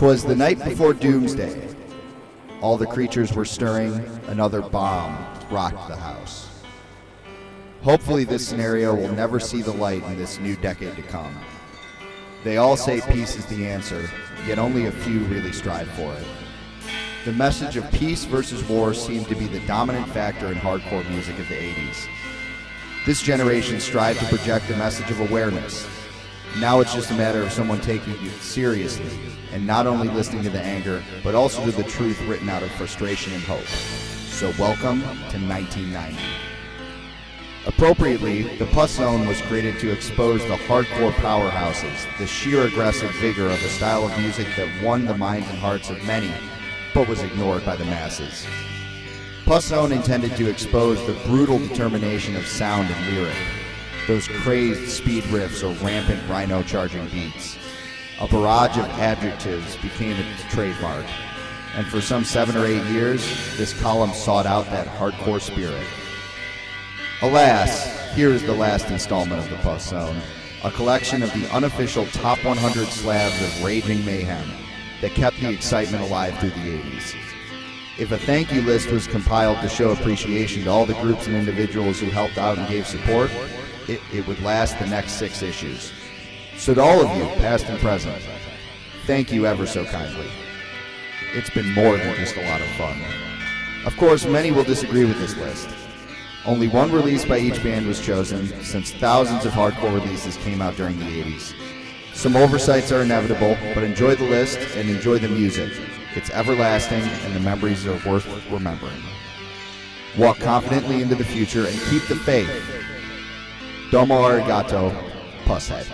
'Twas the night before doomsday. All the creatures were stirring. Another bomb rocked the house. Hopefully, this scenario will never see the light in this new decade to come. They all say peace is the answer, yet only a few really strive for it. The message of peace versus war seemed to be the dominant factor in hardcore music of the 80s. This generation strived to project a message of awareness. Now it's just a matter of someone taking it seriously and not only listening to the anger, but also to the truth written out of frustration and hope. So, welcome to 1990. Appropriately, the Pus Zone was created to expose the hardcore powerhouses, the sheer aggressive vigor of a style of music that won the minds and hearts of many, but was ignored by the masses. Pus Zone intended to expose the brutal determination of sound and lyric, those crazed speed riffs or rampant rhino charging beats. A barrage of adjectives became its trademark, and for some seven or eight years, this column sought out that hardcore spirit. Alas, here is the last installment of the Pus Zone, a collection of the unofficial top 100 slabs of raging mayhem that kept the excitement alive through the 80s. If a thank you list was compiled to show appreciation to all the groups and individuals who helped out and gave support, it, it would last the next six issues. So, to all of you, past and present, thank you ever so kindly. It's been more than just a lot of fun. Of course, many will disagree with this list. Only one release by each band was chosen, since thousands of hardcore releases came out during the 80s. Some oversights are inevitable, but enjoy the list and enjoy the music. It's everlasting, and the memories are worth remembering. Walk confidently into the future and keep the faith. Domo arigato, Pushead.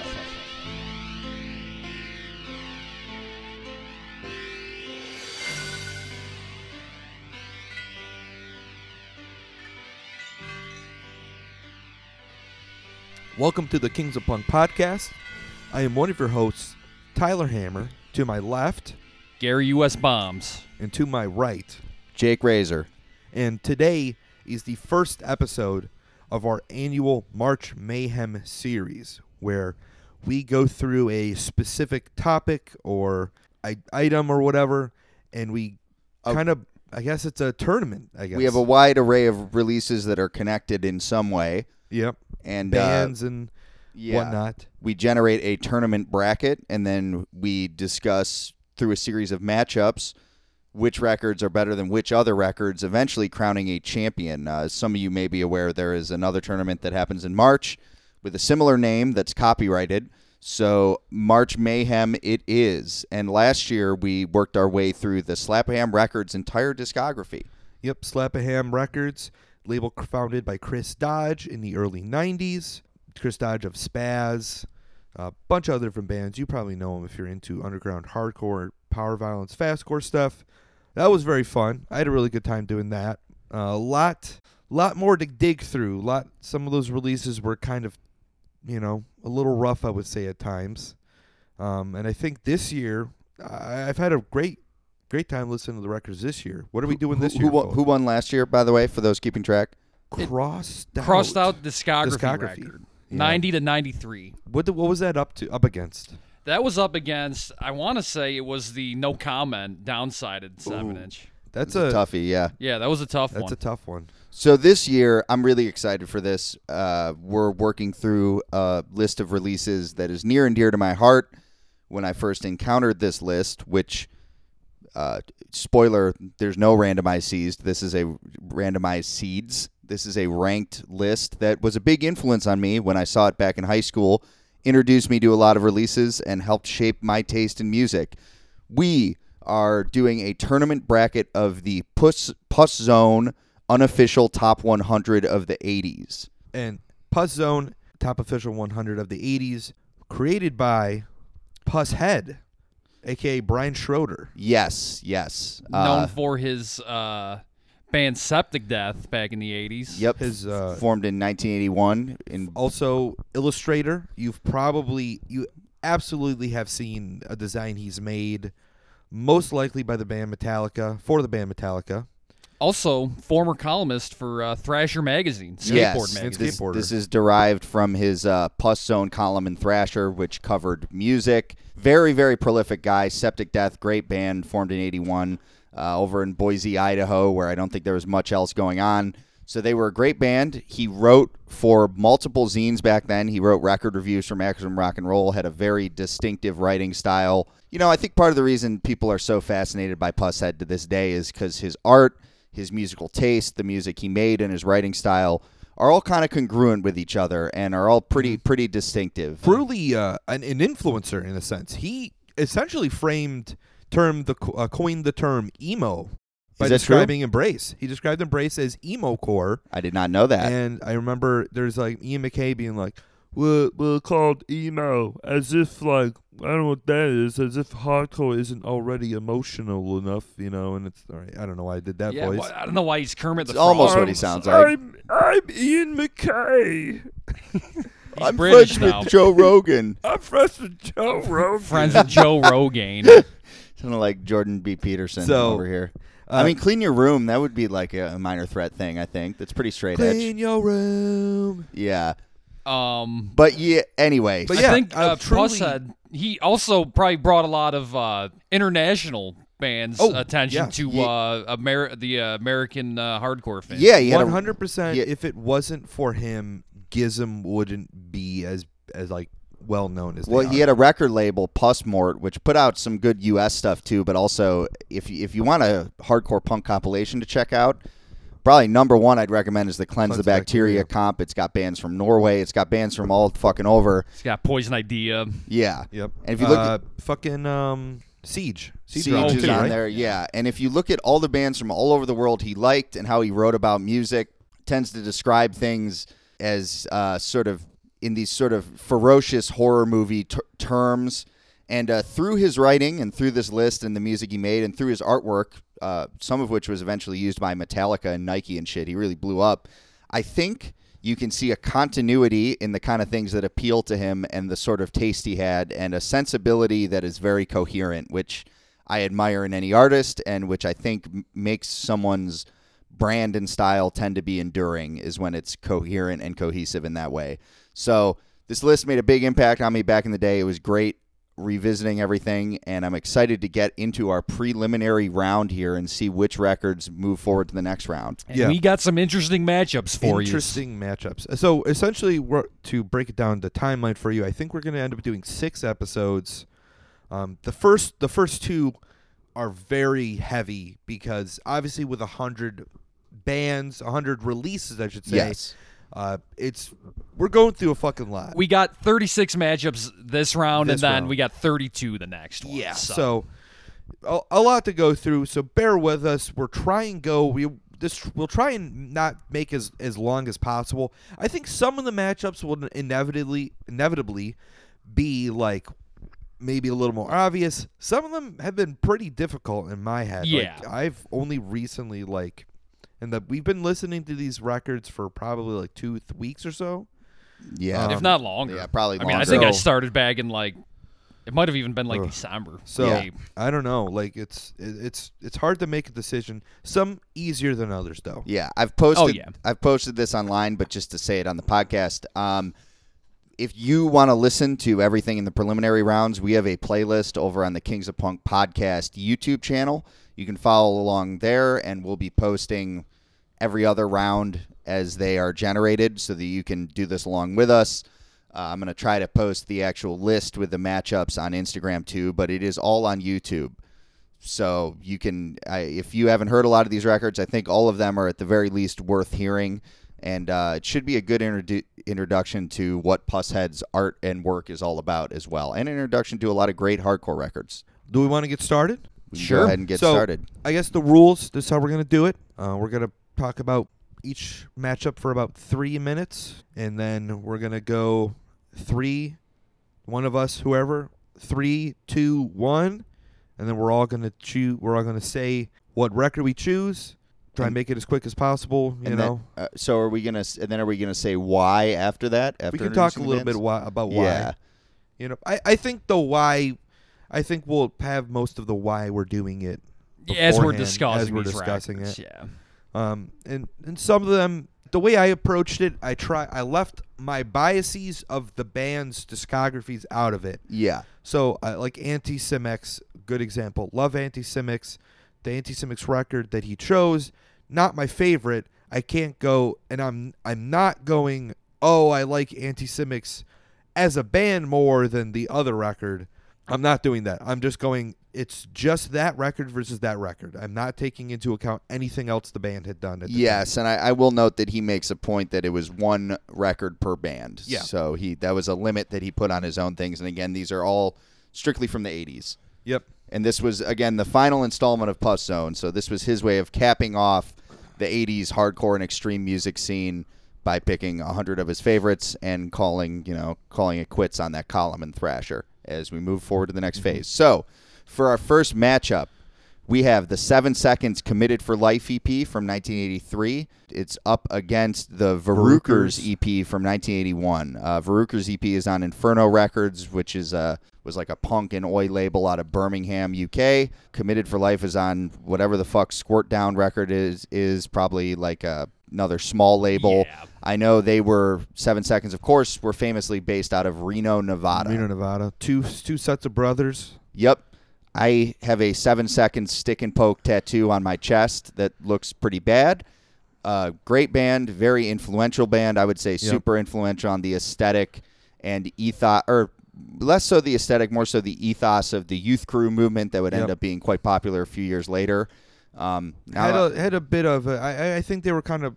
Welcome to the Kings of Punk podcast. I am one of your hosts, Tyler Hammer. To my left Gary U.S. Bombs. and to my right. Jake Razor. And today is the first episode of our annual March Mayhem series, where we go through a specific topic or I- item or whatever, and we Oh. kind of, I guess it's a tournament. I guess We have a wide array of releases that are connected in some way, yep and uh, bands and yeah, whatnot. we generate a tournament bracket, and then we discuss through a series of matchups which records are better than which other records, eventually crowning a champion. Uh, as some of you may be aware, there is another tournament that happens in March with a similar name that's copyrighted. So March Mayhem it is. And last year we worked our way through the Slap-a-Ham Records entire discography. Yep, Slap-a-Ham Records, label founded by Chris Dodge in the early 90s. Chris Dodge of Spazz, a bunch of other different bands. You probably know him if you're into underground hardcore, power violence, fastcore stuff. That was very fun. I had a really good time doing that. A lot, lot more to dig through. Lot. Some of those releases were kind of, you know, a little rough. I would say at times. Um, and I think this year, I, I've had a great, great time listening to the records this year. What are we doing this who, year? Who won, who won last year, by the way, for those keeping track? crossed out. Crossed out discography, Discography. record. Yeah. 90 to 93. What the, what was that up to? Up against? That was up against, I want to say it was the no comment downsided 7 Ooh. inch. That's It's a, toughie, yeah. Yeah, that was a tough that's one. That's a tough one. So this year, I'm really excited for this. Uh, we're working through a list of releases that is near and dear to my heart. When I first encountered this list, which, uh, spoiler, there's no randomized seeds. This is a randomized seeds. This is a ranked list that was a big influence on me when I saw it back in high school. Introduced me to a lot of releases and helped shape my taste in music. We are doing a tournament bracket of the Puss Pus Zone unofficial top 100 of the 80s. And Pus Zone, top official 100 of the 80s, created by Pushead, aka Brian Schroeder. Yes, yes. Known Uh, for his uh, band Septic Death back in the 80s. yep. His uh, formed in 1981 in also illustrator. You've probably you absolutely have seen a design he's made, most likely by the band Metallica for the band Metallica. Also, former columnist for uh, Thrasher magazine, skateboard yes, magazine. this, this is derived from his uh, Pus Zone column in Thrasher, which covered music. Very, very prolific guy. Septic Death, great band, formed in '81 uh, over in Boise, Idaho, where I don't think there was much else going on. So they were a great band. He wrote for multiple zines back then. He wrote record reviews for Maximum Rock and Roll. Had a very distinctive writing style. You know, I think part of the reason people are so fascinated by Pushead to this day is because his art, his musical taste, the music he made, and his writing style are all kind of congruent with each other and are all pretty pretty distinctive. Truly uh, an, an influencer in a sense. He essentially framed term the uh, coined the term emo by Is that true? describing Embrace. He described Embrace as emo core, I did not know that. and I remember there's like Ian MacKaye being like, "We're, we're called emo," as if like I don't know what that is, as if hardcore isn't already emotional enough, you know. And it's all right. I don't know why I did that yeah, voice. well, I don't know why he's Kermit It's the almost what he sounds like. I'm I'm Ian MacKaye. He's I'm British friends now. with Joe Rogan. I'm friends with Joe Rogan. Friends with Joe Rogan. Sounded like Jordan B. Peterson So, over here. Uh, I mean, clean your room. That would be like a, a minor threat thing. I think that's pretty straight edge. clean your room. Yeah, Um, but yeah. Anyway, But I yeah, think uh, uh, truly- Pushead, he also probably brought a lot of uh, international bands' Oh, attention yeah. to Ye- uh, Amer- the uh, American uh, hardcore fans. yeah, he had One a, hundred percent. If it wasn't for him, GISM wouldn't be as as like well known as. they Well, he are. had a record label, Pusmort, which put out some good U.S. stuff too. But also, if you, if you want a hardcore punk compilation to check out, probably number one I'd recommend is the Cleanse, Cleanse the the Bacteria, Bacteria. comp. It's got bands from Norway. It's got bands from all fucking over. It's got Poison Idea. Yeah, Yep. And if you look uh, fucking um, Siege, Siege, Siege is too, on right? there, yeah. And if you look at all the bands from all over the world he liked and how he wrote about music, tends to describe things as uh, sort of in these sort of ferocious horror movie ter- terms. And uh, through his writing and through this list and the music he made and through his artwork, uh, some of which was eventually used by Metallica and Nike and shit, he really blew up. I think you can see a continuity in the kind of things that appeal to him and the sort of taste he had and a sensibility that is very coherent, which I admire in any artist and which I think m- makes someone's brand and style tend to be enduring is when it's coherent and cohesive in that way. So this list made a big impact on me back in the day. It was great revisiting everything, and I'm excited to get into our preliminary round here and see which records move forward to the next round. And Yeah. we got some interesting matchups for you. Interesting matchups. So essentially, we're, to break it down the timeline for you, I think we're going to end up doing six episodes. Um, the first, the first two are very heavy because obviously with a hundred bands, a hundred releases, I should say. Yes. Uh, it's we're going through a fucking lot. We got 36 matchups this round, This and then round. we got 32 the next one. Yeah. So, a, a lot to go through. So bear with us. We're trying go. We this we'll try and not make as as long as possible. I think some of the matchups will inevitably inevitably be like maybe a little more obvious. Some of them have been pretty difficult in my head. Like, Yeah. I've only recently like and that we've been listening to these records for probably like two th- weeks or so. Yeah. if Um, not longer. yeah, probably I mean, I longer. think I started back in like, it might have even been like Ugh. December. So maybe. I don't know. Like it's it, it's it's hard to make a decision. Some easier than others, though. Yeah, I've posted. Oh, yeah. I've posted this online, but just to say it on the podcast, um, if you want to listen to everything in the preliminary rounds, we have a playlist over on the Kings of Punk podcast YouTube channel. You can follow along there, and we'll be posting every other round as they are generated, so that you can do this along with us. Uh, I'm going to try to post the actual list with the matchups on Instagram too, but it is all on YouTube. So you can, I, if you haven't heard a lot of these records, I think all of them are at the very least worth hearing, and uh, it should be a good introdu- introduction to what Pushead's art and work is all about as well, and an introduction to a lot of great hardcore records. Do we want to get started? Sure. Go ahead and get So- started. I guess the rules. This is how we're gonna do it. Uh, we're gonna talk about each matchup for about three minutes, and then we're gonna go three, one of us, whoever, three, two, one, and then we're all gonna choose. We're all gonna say what record we choose. Try and And- make it as quick as possible. You And know, then, uh, so are we gonna? s- And then are we gonna say why after that? After we can talk a introducing the little bit why, about why. Yeah. You know, I, I think the why. I think we'll have most of the why we're doing it. Yeah, as we're discussing as we're discussing records, it. Yeah. Um, and and some of them, the way I approached it, I try I left my biases of the band's discographies out of it. Yeah. So uh, like Anti Cimex, good example. Love Anti Cimex, the Anti Cimex record that he chose, not my favorite. I can't go, and I'm I'm not going. Oh, I like Anti Cimex as a band more than the other record. I'm not doing that. I'm just going. It's just that record versus that record. I'm not taking into account anything else the band had done. At the time. Yes, and I, I will note that he makes a point that it was one record per band. Yeah. So he that was a limit that he put on his own things. And again, these are all strictly from the 80s. Yep. And this was again the final installment of Pus Zone. So this was his way of capping off the 80s hardcore and extreme music scene by picking 100 of his favorites and calling, you know, calling it quits on that column in Thrasher as we move forward to the next phase. So, for our first matchup, we have the 7 Seconds Committed for Life EP from 1983. It's up against the Varukers EP from 1981. Uh, Varukers EP is on Inferno Records, which is a was like a punk and oi label out of Birmingham, UK. Committed for Life is on whatever the fuck Squirt Down record is is probably like a, another small label. Yeah. I know they were Seven Seconds, of course, were famously based out of Reno, Nevada. Reno, Nevada. Two two sets of brothers. Yep. I have a seven second stick and poke tattoo on my chest that looks pretty bad. Uh, great band, very influential band. I would say super influential on the aesthetic and ethos, or less so the aesthetic, more so the ethos of the youth crew movement that would end Yep. up being quite popular a few years later. Um, now, had a had a bit of a, I I- think they were kind of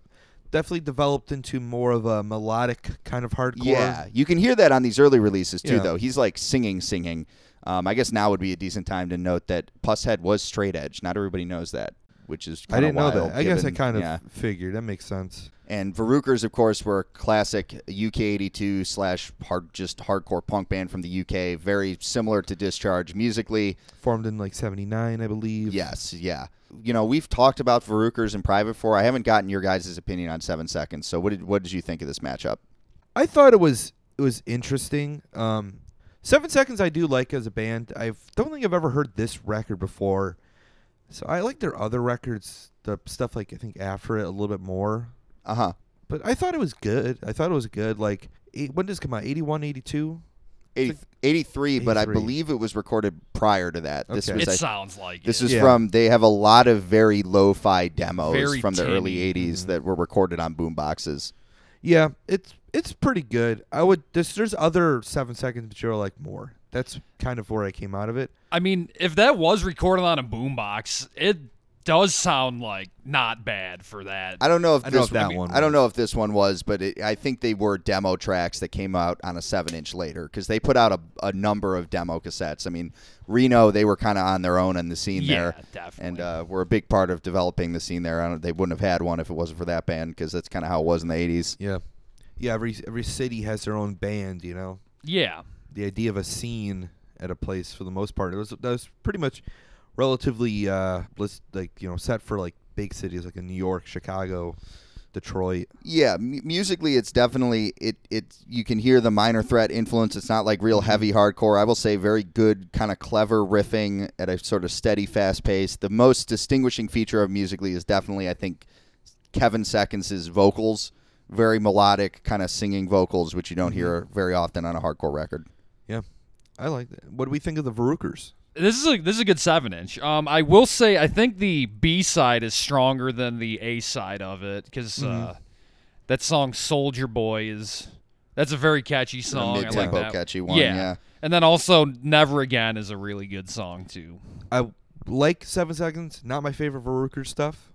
definitely developed into more of a melodic kind of hardcore. Yeah, you can hear that on these early releases too, Yeah. though. He's like singing, singing. Um, I guess now would be a decent time to note that Pushead was straight edge. Not everybody knows that, which is I didn't know wild, that. I guess I kind of yeah. figured that makes sense. And Varukers, of course, were a classic UK82 slash hard, just hardcore punk band from the UK. Very similar to Discharge musically. Formed in like '79, I believe. Yes, yeah. You know, we've talked about Varukers in private before. I haven't gotten your guys' opinion on Seven Seconds. So, what did what did you think of this matchup? I thought it was it was interesting. Um, Seven Seconds I do like as a band. I don't think I've ever heard this record before, so I like their other records, the stuff like I think after it a little bit more. Uh huh. But I thought it was good. I thought it was good. Like, eight, when does it come out? 81, 82? 80, 83, but I 83. believe it was recorded prior to that. This Okay. was It I, sounds like this it. is Yeah. from they have a lot of very lo-fi demos Very from the early tinny. 80s mm-hmm. that were recorded on boomboxes. Yeah, it's it's pretty good. I would there's there's other seven seconds material I like more. That's kind of where I came out of it. I mean, if that was recorded on a boombox, it does sound like not bad for that. I don't know if I know this if that I, one I don't know if this one was, but it, I think they were demo tracks that came out on a seven inch later because they put out a, a number of demo cassettes. I mean, Reno they were kind of on their own in the scene Yeah, there, definitely. and uh, were a big part of developing the scene there. I don't, they wouldn't have had one if it wasn't for that band because that's kind of how it was in the '80s. Yeah, yeah. Every every city has their own band. You know, yeah. the idea of a scene at a place for the most part it was that was pretty much relatively uh like you know set for like big cities like in New York, Chicago, Detroit. Yeah, m- musically, it's definitely it. It you can hear the minor threat influence. It's not like real heavy hardcore. I will say, very good, kind of clever riffing at a sort of steady, fast pace. The most distinguishing feature of musically is definitely, I think, Kevin Seconds' vocals. Very melodic, kind of singing vocals, which you don't hear very often on a hardcore record. Yeah, I like that. What do we think of the Varukers? This is a this is a good seven inch. Um, I will say I think the B side is stronger than the A side of it because Mm-hmm. uh, that song "Soldier Boy" is that's a very catchy song. I like mid-tempo that. catchy one, yeah. and then also "Never Again" is a really good song too. I like Seven Seconds. Not my favorite Varukers stuff.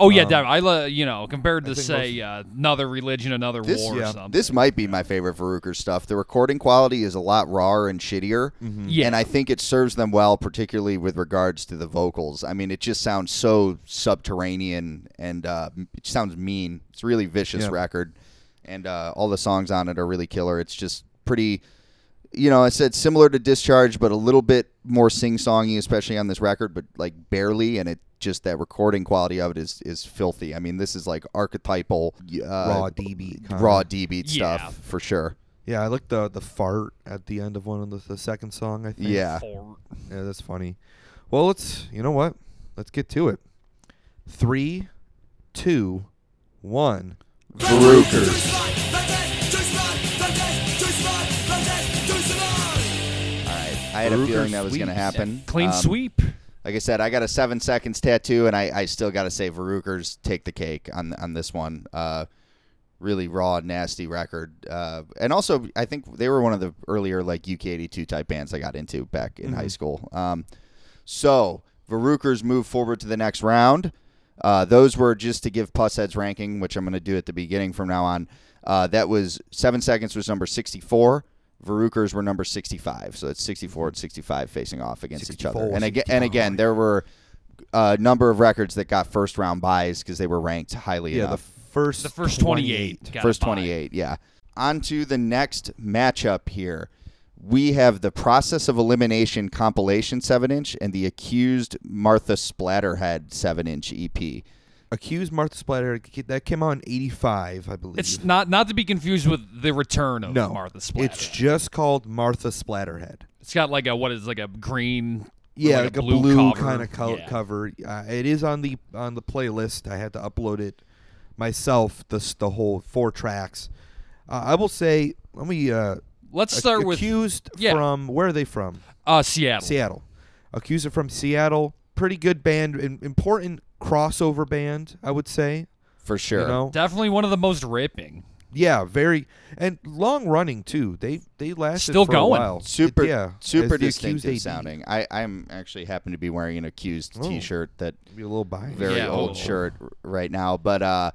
Oh yeah, Um, Dev, I lo- you know compared to think say uh, another religion, another This, war or something. this might be my favorite Varuker stuff. The recording quality is a lot rawer and shittier. yeah, And I think it serves them well, particularly with regards to the vocals. I mean, it just sounds so subterranean and uh, it sounds mean. It's a really vicious Yeah. record, and uh, all the songs on it are really killer. It's just pretty, you know, I said similar to Discharge, but a little bit more sing-songy, especially on this record, but like barely. And it just that recording quality of it is is filthy. I mean, this is like archetypal uh, Raw D beat. kinda. raw D beat Yeah. stuff for sure. Yeah, I like the the fart at the end of one of the, the second song. I think. Yeah. Fort. Yeah, that's funny. Well, let's. You know what? Let's get to it. Three, two, one. Varukers. I had a feeling that was going to sweeps. happen. Clean Um, sweep. Like I said, I got a seven seconds tattoo, and I, I still got to say Varukers take the cake on on this one. Uh, really raw, nasty record. Uh, and also, I think they were one of the earlier like UK82 type bands I got into back in high school. Um, so Varukers move forward to the next round. Uh, those were just to give Pushead's ranking, which I'm going to do at the beginning from now on. Uh, that was seven seconds was number 64. Varukers were number 65. So it's 64 and 65 facing off against each other. And again, and again, there were a number of records that got first round buys because they were ranked highly Yeah, enough. the first The first 28. got First 28, yeah. On to the next matchup here. We have the Process of Elimination compilation 7 inch and the Accused Martha Splatterhead 7 inch EP. Accused Martha Splatter that came out in '85, I believe. It's not not to be confused with the return of no, Martha Splatter. It's just called Martha Splatterhead. it's got like a what is like a green. Yeah, like, like, a blue, blue, kind of co- Yeah. cover. Uh, it is on the on the playlist. I had to upload it myself. The the whole four tracks. Uh, I will say, let me. Uh, Let's start with accused yeah. from where are they from? uh, Seattle. Seattle. Accused from Seattle. Pretty good band, im- important crossover band, I would say. For sure. You know, Definitely one of the most ripping. yeah, very and long running too. They they lasted Still for going. a while. Super, It- yeah, super as the Accused distinctive sounding. I, I'm actually happen to be wearing an Accused Oh. T-shirt that Be a little biased. very Yeah, old oh. shirt right now, but uh,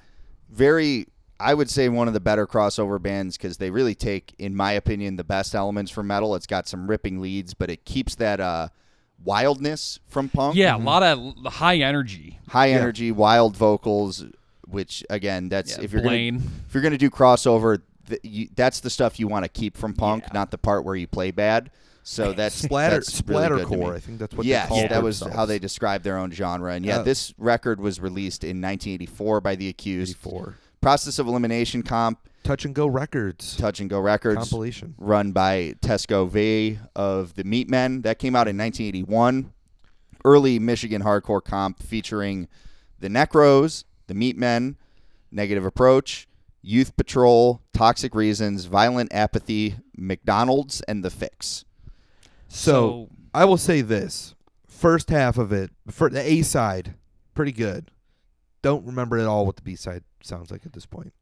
very. I would say one of the better crossover bands because they really take, in my opinion, the best elements from metal. It's got some ripping leads, but it keeps that uh, wildness from punk. Yeah, a lot of high energy. high Yeah. energy, wild vocals. Which again, that's Yeah, if you're Blaine. gonna if you're gonna do crossover, th- you, that's the stuff you want to keep from punk, Yeah. not the part where you play bad. So that's Splatter that's really good to me. splattercore. I think that's what yes, they call that was themselves. how they described their own genre. And yeah, Uh, this record was released in 1984 by The Accused. 84. Process of Elimination comp, Touch and Go Records Touch and Go Records, compilation. run by Tesco Vee of the Meatmen. That came out in 1981. Early Michigan hardcore comp featuring the Necros, the Meatmen, Negative Approach, Youth Patrol, Toxic Reasons, Violent Apathy, McDonald's, and The Fix. So, I will say this: first half of it, for the A side, pretty good. Don't remember at all what the B side sounds like at this point.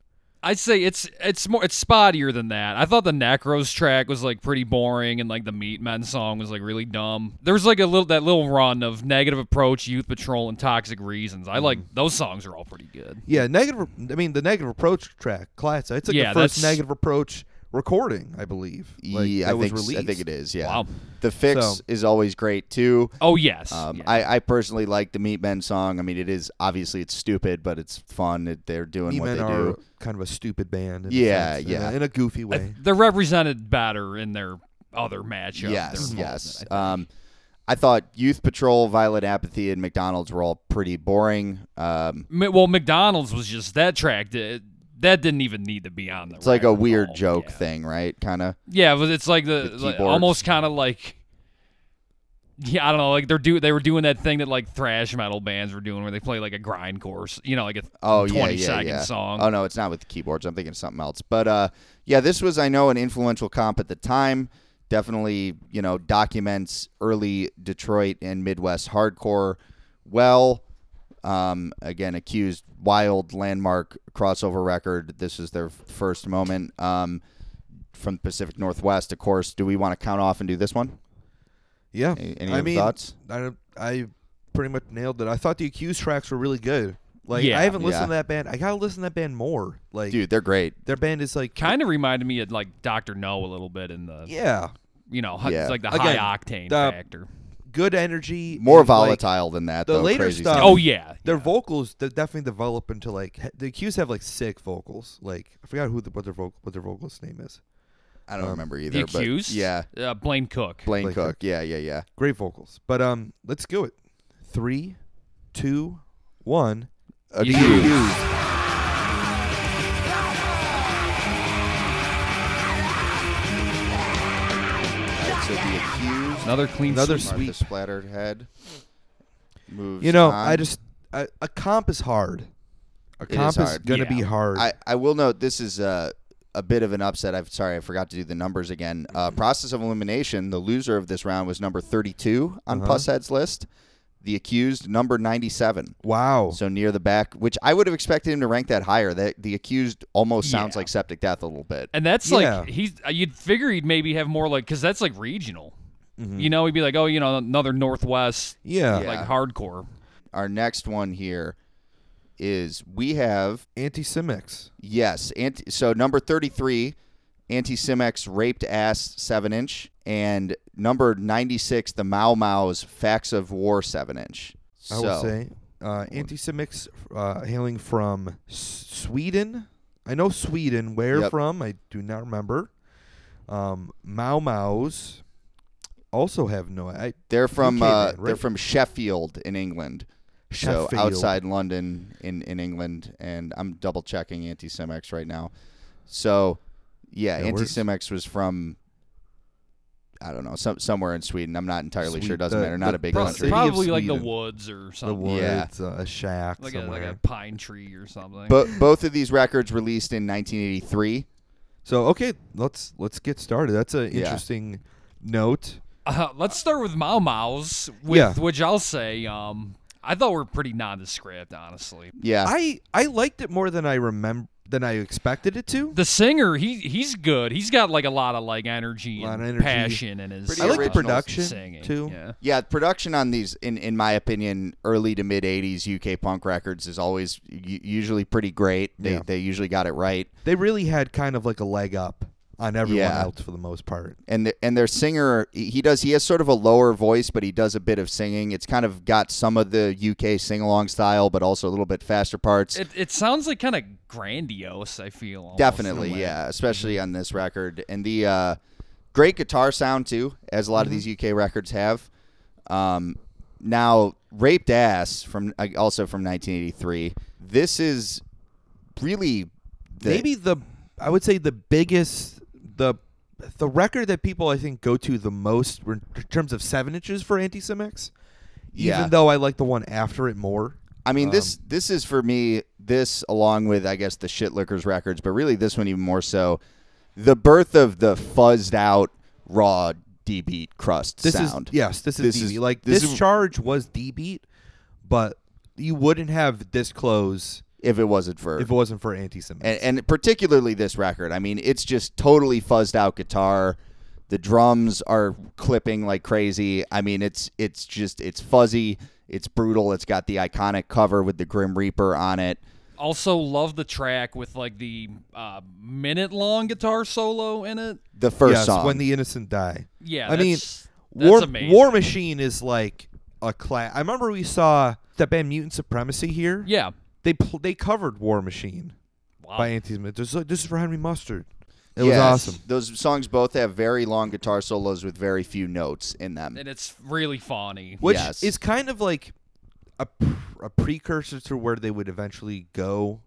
I'd say it's it's more it's spottier than that. I thought the Necros track was like pretty boring, and like the Meat Men song was like really dumb. There was like a little that little run of Negative Approach, Youth Patrol, and Toxic Reasons. I like mm-hmm. those songs are all pretty good. Yeah, negative. I mean, the negative approach track, class. It's like Yeah, the first negative approach recording, I believe. Like, yeah, that I was think released. I think it is. Yeah, Wow. The Fix So- is always great too. Oh yes, Um, Yeah. I, I personally like the Meatmen song. I mean, it is obviously it's stupid, but it's fun. It, they're doing Me what Men they are do. kind of a stupid band. In a Yeah, sense, in yeah. a, in a goofy I- way. they're represented better in their other matchup. Yes, yes. involved I. Um, I thought Youth Patrol, Violet Apathy, and McDonald's were all pretty boring. Um, well, McDonald's was just that track. That, that didn't even need to be on the. it's like a weird all. joke Yeah. thing, right? Kind of. Yeah, but it's like the With like, almost kind of like. Yeah, I don't know. Like they're do they were doing that thing that like thrash metal bands were doing, where they play like a grindcore, you know, like a Oh twenty yeah, second yeah, yeah. song. Oh no, it's not with the keyboards. I'm thinking of something else. But uh, yeah, this was I know an influential comp at the time. Definitely, you know, documents early Detroit and Midwest hardcore well. Um, again, accused wild landmark crossover record. This is their first moment um, from the Pacific Northwest. Of course, do we want to count off and do this one? Yeah. Any, any I other mean, thoughts? I I pretty much nailed it. I thought the accused tracks were really good. Like Yeah. I haven't listened Yeah. to that band. I gotta listen to that band more. Like Dude, they're great. their band is like Kind of reminded me of like Dr. Know a little bit in the yeah, you know hi- Yeah. like the Again, high octane the- factor. Good energy. More and, like, volatile than that. the though. later Crazy stuff- Oh yeah, Their yeah. vocals they definitely develop into like the accused have like sick vocals. Like I forgot who the, what their vocal what their vocalist name is. I don't um, remember either. the but accused. yeah, uh, Blaine Cook. Blaine Blake Cook. Cook. Yeah, yeah, yeah. Great vocals. But um, let's go it. Three, two, one. Accused. Another clean Another sweep. Martha sweep. splattered head, moves. You know, on. I just I, a comp is hard. A It is comp is, hard. gonna Yeah. be hard. I, I will note this is a, a bit of an upset. I'm sorry, I forgot to do the numbers again. Uh, process of elimination, the loser of this round was number 32 on Uh-huh. Pushead's list. The accused, number 97. wow. So near the back, which I would have expected him to rank that higher. That the accused almost sounds Yeah. like septic death a little bit. And that's Yeah. like he's. uh, You'd figure he'd maybe have more like because that's like regional. Mhm. You know, he'd be like, oh, you know, another Northwest yeah. Yeah. like hardcore. Our next one here is we have Anti-Cimex. yes, anti, so number 33, Anti Cimex raped ass seven inch, and number 96, the Mau Mau's Facts of War seven inch. I So will say uh, anti-Cimex uh, hailing from S- Sweden. I know Sweden. Where Yep. from? I do not remember. Um, Mau Mau's also have no. I they're from UK uh, band, they're from Sheffield in England. So Sheffield. outside London in, in England, and I'm double checking Anti Cimex right now. So yeah, Yeah, Anti where's- Simex was from I don't know some somewhere in Sweden. I'm not entirely sure. Sweden- Doesn't the- matter. Not a big Pro- country. probably like the woods or The something. woods, Yeah. uh, a shack Like a somewhere. like a pine tree or something. But both of these records released in 1983. so okay, let's let's get started. That's an Yeah. interesting note. Uh, let's start with Mau Mau's, with Yeah. which I'll say, um, I thought were pretty nondescript, honestly. Yeah, I I liked it more than I remember than I expected it to. The singer, he he's good. He's got like a lot of like energy Lot and of energy. passion in his. Pretty I like the production singing. too. Yeah. yeah. Production on these, in in my opinion, early to mid 80s UK punk records is always usually pretty great. They Yeah. they usually got it right. They really had kind of like a leg up on everyone Yeah. else for the most part. and the, and their singer he he does he has sort of a lower voice but he does a bit of singing. It's kind of got some of the UK sing along style but also a little bit faster parts. It it sounds like kind of grandiose. I feel almost, in a definitely yeah especially on this record. And the uh, great guitar sound too as a lot of these UK records have. Um, now raped ass from uh, also from 1983 this is really the, Maybe the I would say the biggest the the record that people I think go to the most in terms of seven inches for Anti-Cimex. Yeah. Even though I like the one after it more. I mean, this Um, this is for me. This along with I guess the Shitlickers records, but really this one even more so. The birth of the fuzzed out raw D beat crust This sound. is yes, this is This D is- Like this this, is- charge was D beat, but you wouldn't have this close if it wasn't for if it wasn't for Anti-Cimex. and, and particularly this record. I mean, it's just totally fuzzed out guitar. The drums are clipping like crazy. I mean, it's it's just it's fuzzy. It's brutal. It's got the iconic cover with the Grim Reaper on it. Also, love the track with like the uh, minute long guitar solo in it. The first yes, song. when the innocent die. Yeah, I mean, that's, that's War amazing. War Machine is like a class. I remember we saw that band Mutant Supremacy here. Yeah. They pl- they covered War Machine Wow. by Anti-Cimex. This, this is for Henry Mustard. It was awesome. Those songs both have very long guitar solos with very few notes in them. and it's really funny. Which Yes. is kind of like a, pr- a precursor to where they would eventually go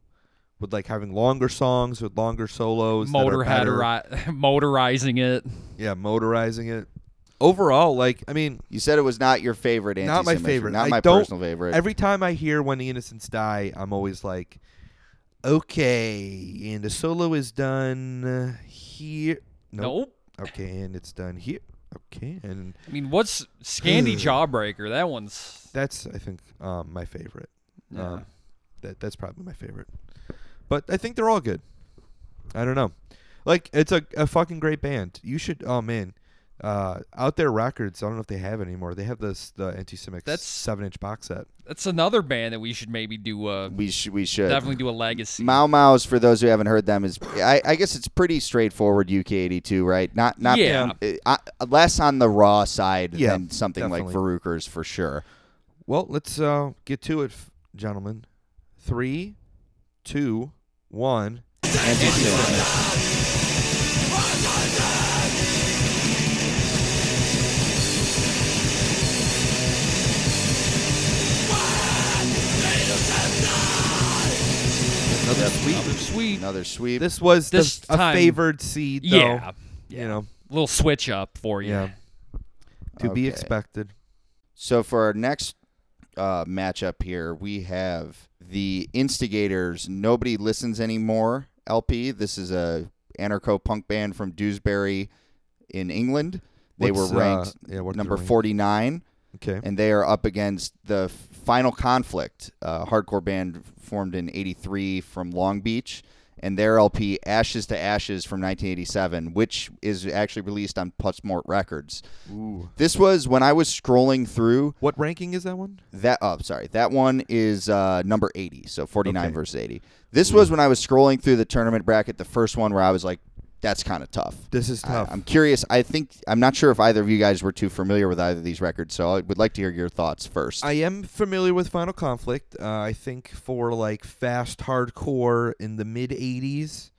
with like having longer songs with longer solos. that are Motorhead ri- motorizing it. Yeah, motorizing it. Overall, like I mean, You said it was not your favorite. Not my Anti-Cimex, favorite. Not I my don't- personal favorite. every time I hear "When the Innocents Die," I'm always like, okay, and the solo is done here. Nope. Nope. Okay, and it's done here. Okay, and I mean, what's Scandy Jawbreaker? That one's that's I think um, my favorite. Yeah. Um, that that's probably my favorite. But I think they're all good. I don't know. Like it's a, a fucking great band. You should. Oh man, uh, out there records. I don't know if they have it anymore. They have this the Anti-Cimex That's- seven inch box set. that's another band that we should maybe do. A, we should. We should. definitely do a legacy. Mau Mau's for those who haven't heard them is I, I guess it's pretty straightforward UK 82 right not not Yeah. uh, uh, less on the raw side Yeah, than something like definitely. Varukers for sure Well, let's uh, get to it, f- gentlemen. Three, two, one. Another sweep. Another sweet. another sweep This was the- This a favored seed, though. Yeah. yeah. You know, little switch up for you. yeah. To be expected. so for our next uh, matchup here. We have the Instigators. Nobody listens anymore. LP. This is a anarcho punk band from Dewsbury in England. They What's, were ranked uh, yeah, number 49, Okay. and they are up against the Final Conflict, a hardcore band formed in '83 from Long Beach, and their LP Ashes to Ashes from 1987, which is actually released on Pusmort Records. Ooh. This was when I was scrolling through What ranking is that one? that. Oh, sorry, that one is uh, number 80, so 49 Okay. versus 80. This was when I was scrolling through the tournament bracket, the first one where I was like, "That's kind of tough." This is I- tough. I'm curious. I think I'm not sure if either of you guys were too familiar with either of these records, so I would like to hear your thoughts first. I am familiar with Final Conflict. Uh, I think for like fast hardcore in the mid '80s,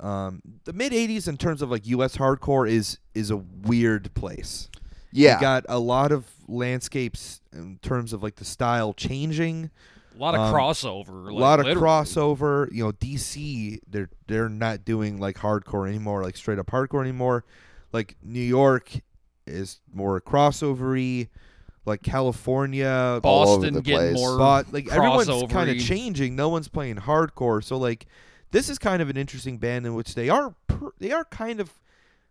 um, the mid '80s in terms of like U.S. hardcore is is a weird place. yeah, You got a lot of landscapes in terms of like the style changing. A lot of Um, crossover. a like, lot of literally. crossover. You know, DC they're they're not doing like hardcore anymore, like straight up hardcore anymore. Like New York is more crossovery. Like California, All over Boston the getting place. more. but like everyone's kind of changing. No one's playing hardcore, so like this is kind of an interesting band in which they are per, they are kind of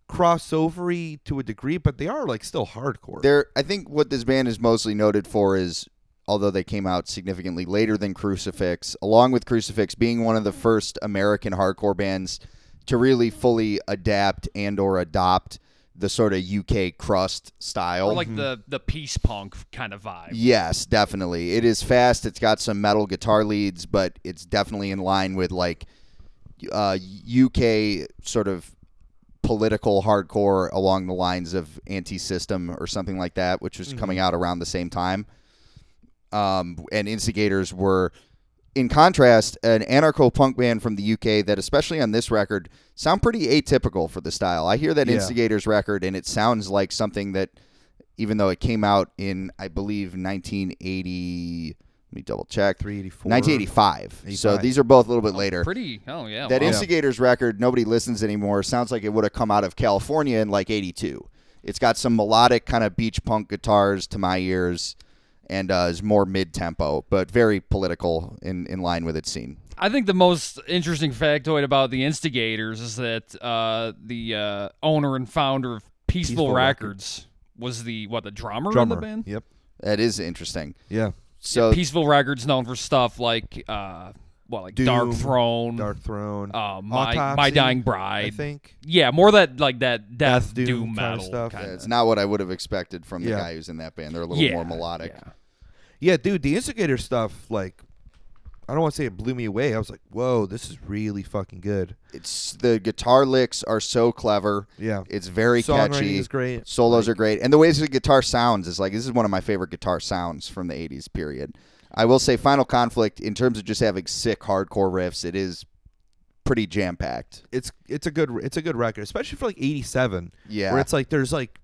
crossovery to a degree, but they are like still hardcore. There, I think what this band is mostly noted for is, although they came out significantly later than Crucifix, along with Crucifix being one of the first American hardcore bands to really fully adapt and or adopt the sort of UK crust style. Or like the the peace punk kind of vibe. Yes, definitely. It is fast. It's got some metal guitar leads, but it's definitely in line with like uh, UK sort of political hardcore along the lines of Anti-System or something like that, which was coming out around the same time. Um, and Instigators were, in contrast, an anarcho punk band from the UK that, especially on this record, sound pretty atypical for the style. I hear that Yeah. Instigators record, and it sounds like something that even though it came out in I believe 1980. Let me double check. 384. 1985. So these are both a little bit later. Pretty. Oh yeah. That wow. Instigators record, nobody listens anymore. Sounds like it would have come out of California in like '82. It's got some melodic kind of beach punk guitars to my ears, and uh, is more mid tempo, but very political in in line with its scene. I think the most interesting factoid about the Instigators is that uh, the uh, owner and founder of Peaceville, Peaceville Records was the what the drummer, drummer. in the band. Yep. That is interesting. Yeah. So Peaceville Records known for stuff like uh, what like Darkthrone, Dark Throne. uh, my Autopsy, my Dying Bride. I think. Yeah, more that like that death, Death Doom doom, kinda stuff. kinda- it's not what I would have expected from the Yeah. guy who's in that band. They're a little yeah, more melodic. Yeah. Dude, the instigator stuff, like, I don't want to say it blew me away. I was like, whoa, this is really fucking good. It's the guitar licks are so clever. Yeah. It's very Songwriting catchy. is great. Solos are great, and the ways the guitar sounds is like this is one of my favorite guitar sounds from the '80s period. I will say, Final Conflict, in terms of just having sick hardcore riffs, it is pretty jam packed. It's it's a good it's a good record, especially for like '87, Yeah, where it's like there's like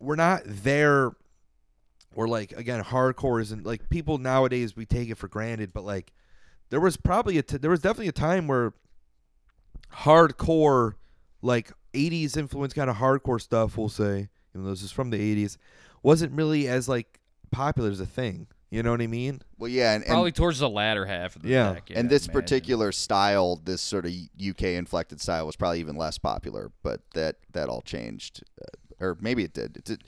we're not there. Or like again, hardcore isn't like people nowadays we take it for granted, but like there was probably a t- there was definitely a time where hardcore like 80s influence kind of hardcore stuff we'll say even though this is from the 80s wasn't really as like popular as a thing you know what i mean well, yeah, and, and Probably towards the latter half of the Yeah. decade. and this imagine. particular style, this sort of UK inflected style, was probably even less popular. But that that all changed, uh, or maybe it did. It did.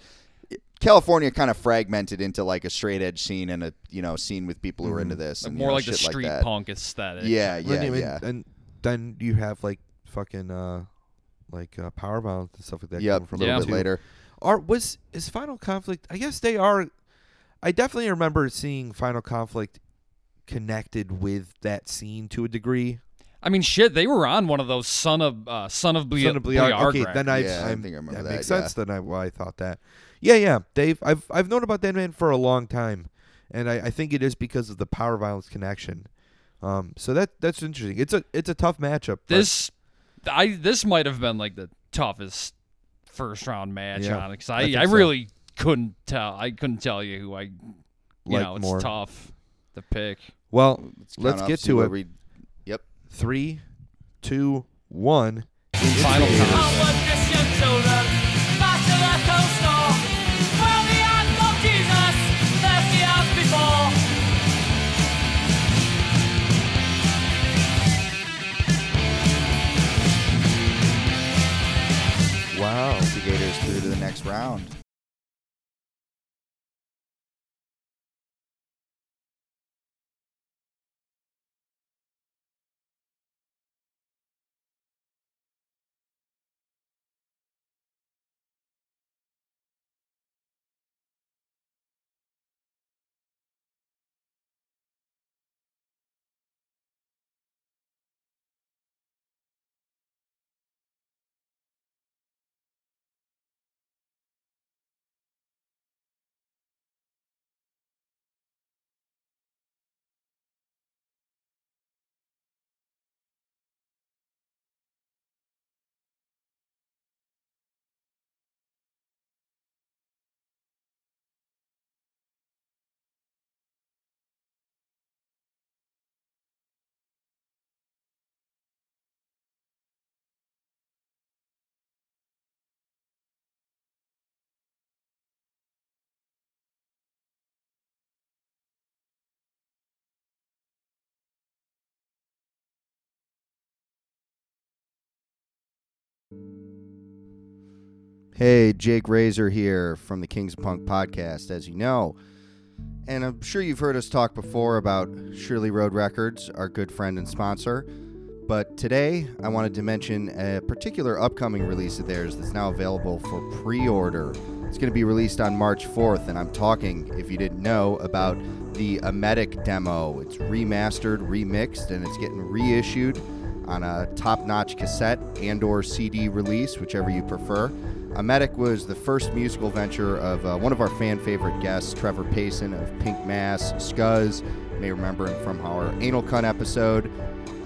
It, California kind of fragmented into like a straight edge scene and a you know scene with people who are into this, Like and more you know, like the shit street that. punk aesthetic. Yeah, And yeah, then, yeah. and then you have like fucking uh like uh, power violence and stuff like that Yep, coming a little Yeah. bit too. later. are was is final conflict i guess they are i definitely remember seeing final conflict connected with that scene to a degree I mean, shit, they were on one of those son of uh, son of Ble- Son of Blear- Blear okay, then I, Yeah, I I'm- think I remember that that, makes yeah. sense. Then I, why I thought that. Yeah, yeah. They've I've I've known about that man for a long time, and I, I think it is because of the power violence connection. Um, so that that's interesting. It's a it's a tough matchup. this I this might have been like the toughest first round match Yeah, on it 'cause I I think I, so. really couldn't tell. I couldn't tell you who I. You Like know, it's more. tough to pick. well, Let's, let's get to it. we- yep three, two, one. Final comment. Wow. The Gators through to the next round. Hey, Jake Razor here from the Kings of Punk podcast, as you know. And I'm sure you've heard us talk before about Shirley Road Records, our good friend and sponsor. But today, I wanted to mention a particular upcoming release of theirs that's now available for pre order. It's going to be released on March 4th, and I'm talking, if you didn't know, about the Emetic demo. It's remastered, remixed, and it's getting reissued on a top-notch cassette and/or CD release, whichever you prefer. Emetic was the first musical venture of uh, one of our fan favorite guests, Trevor Payson of Pink Mass, Scuzz. You may remember him from our Anal Cunt episode.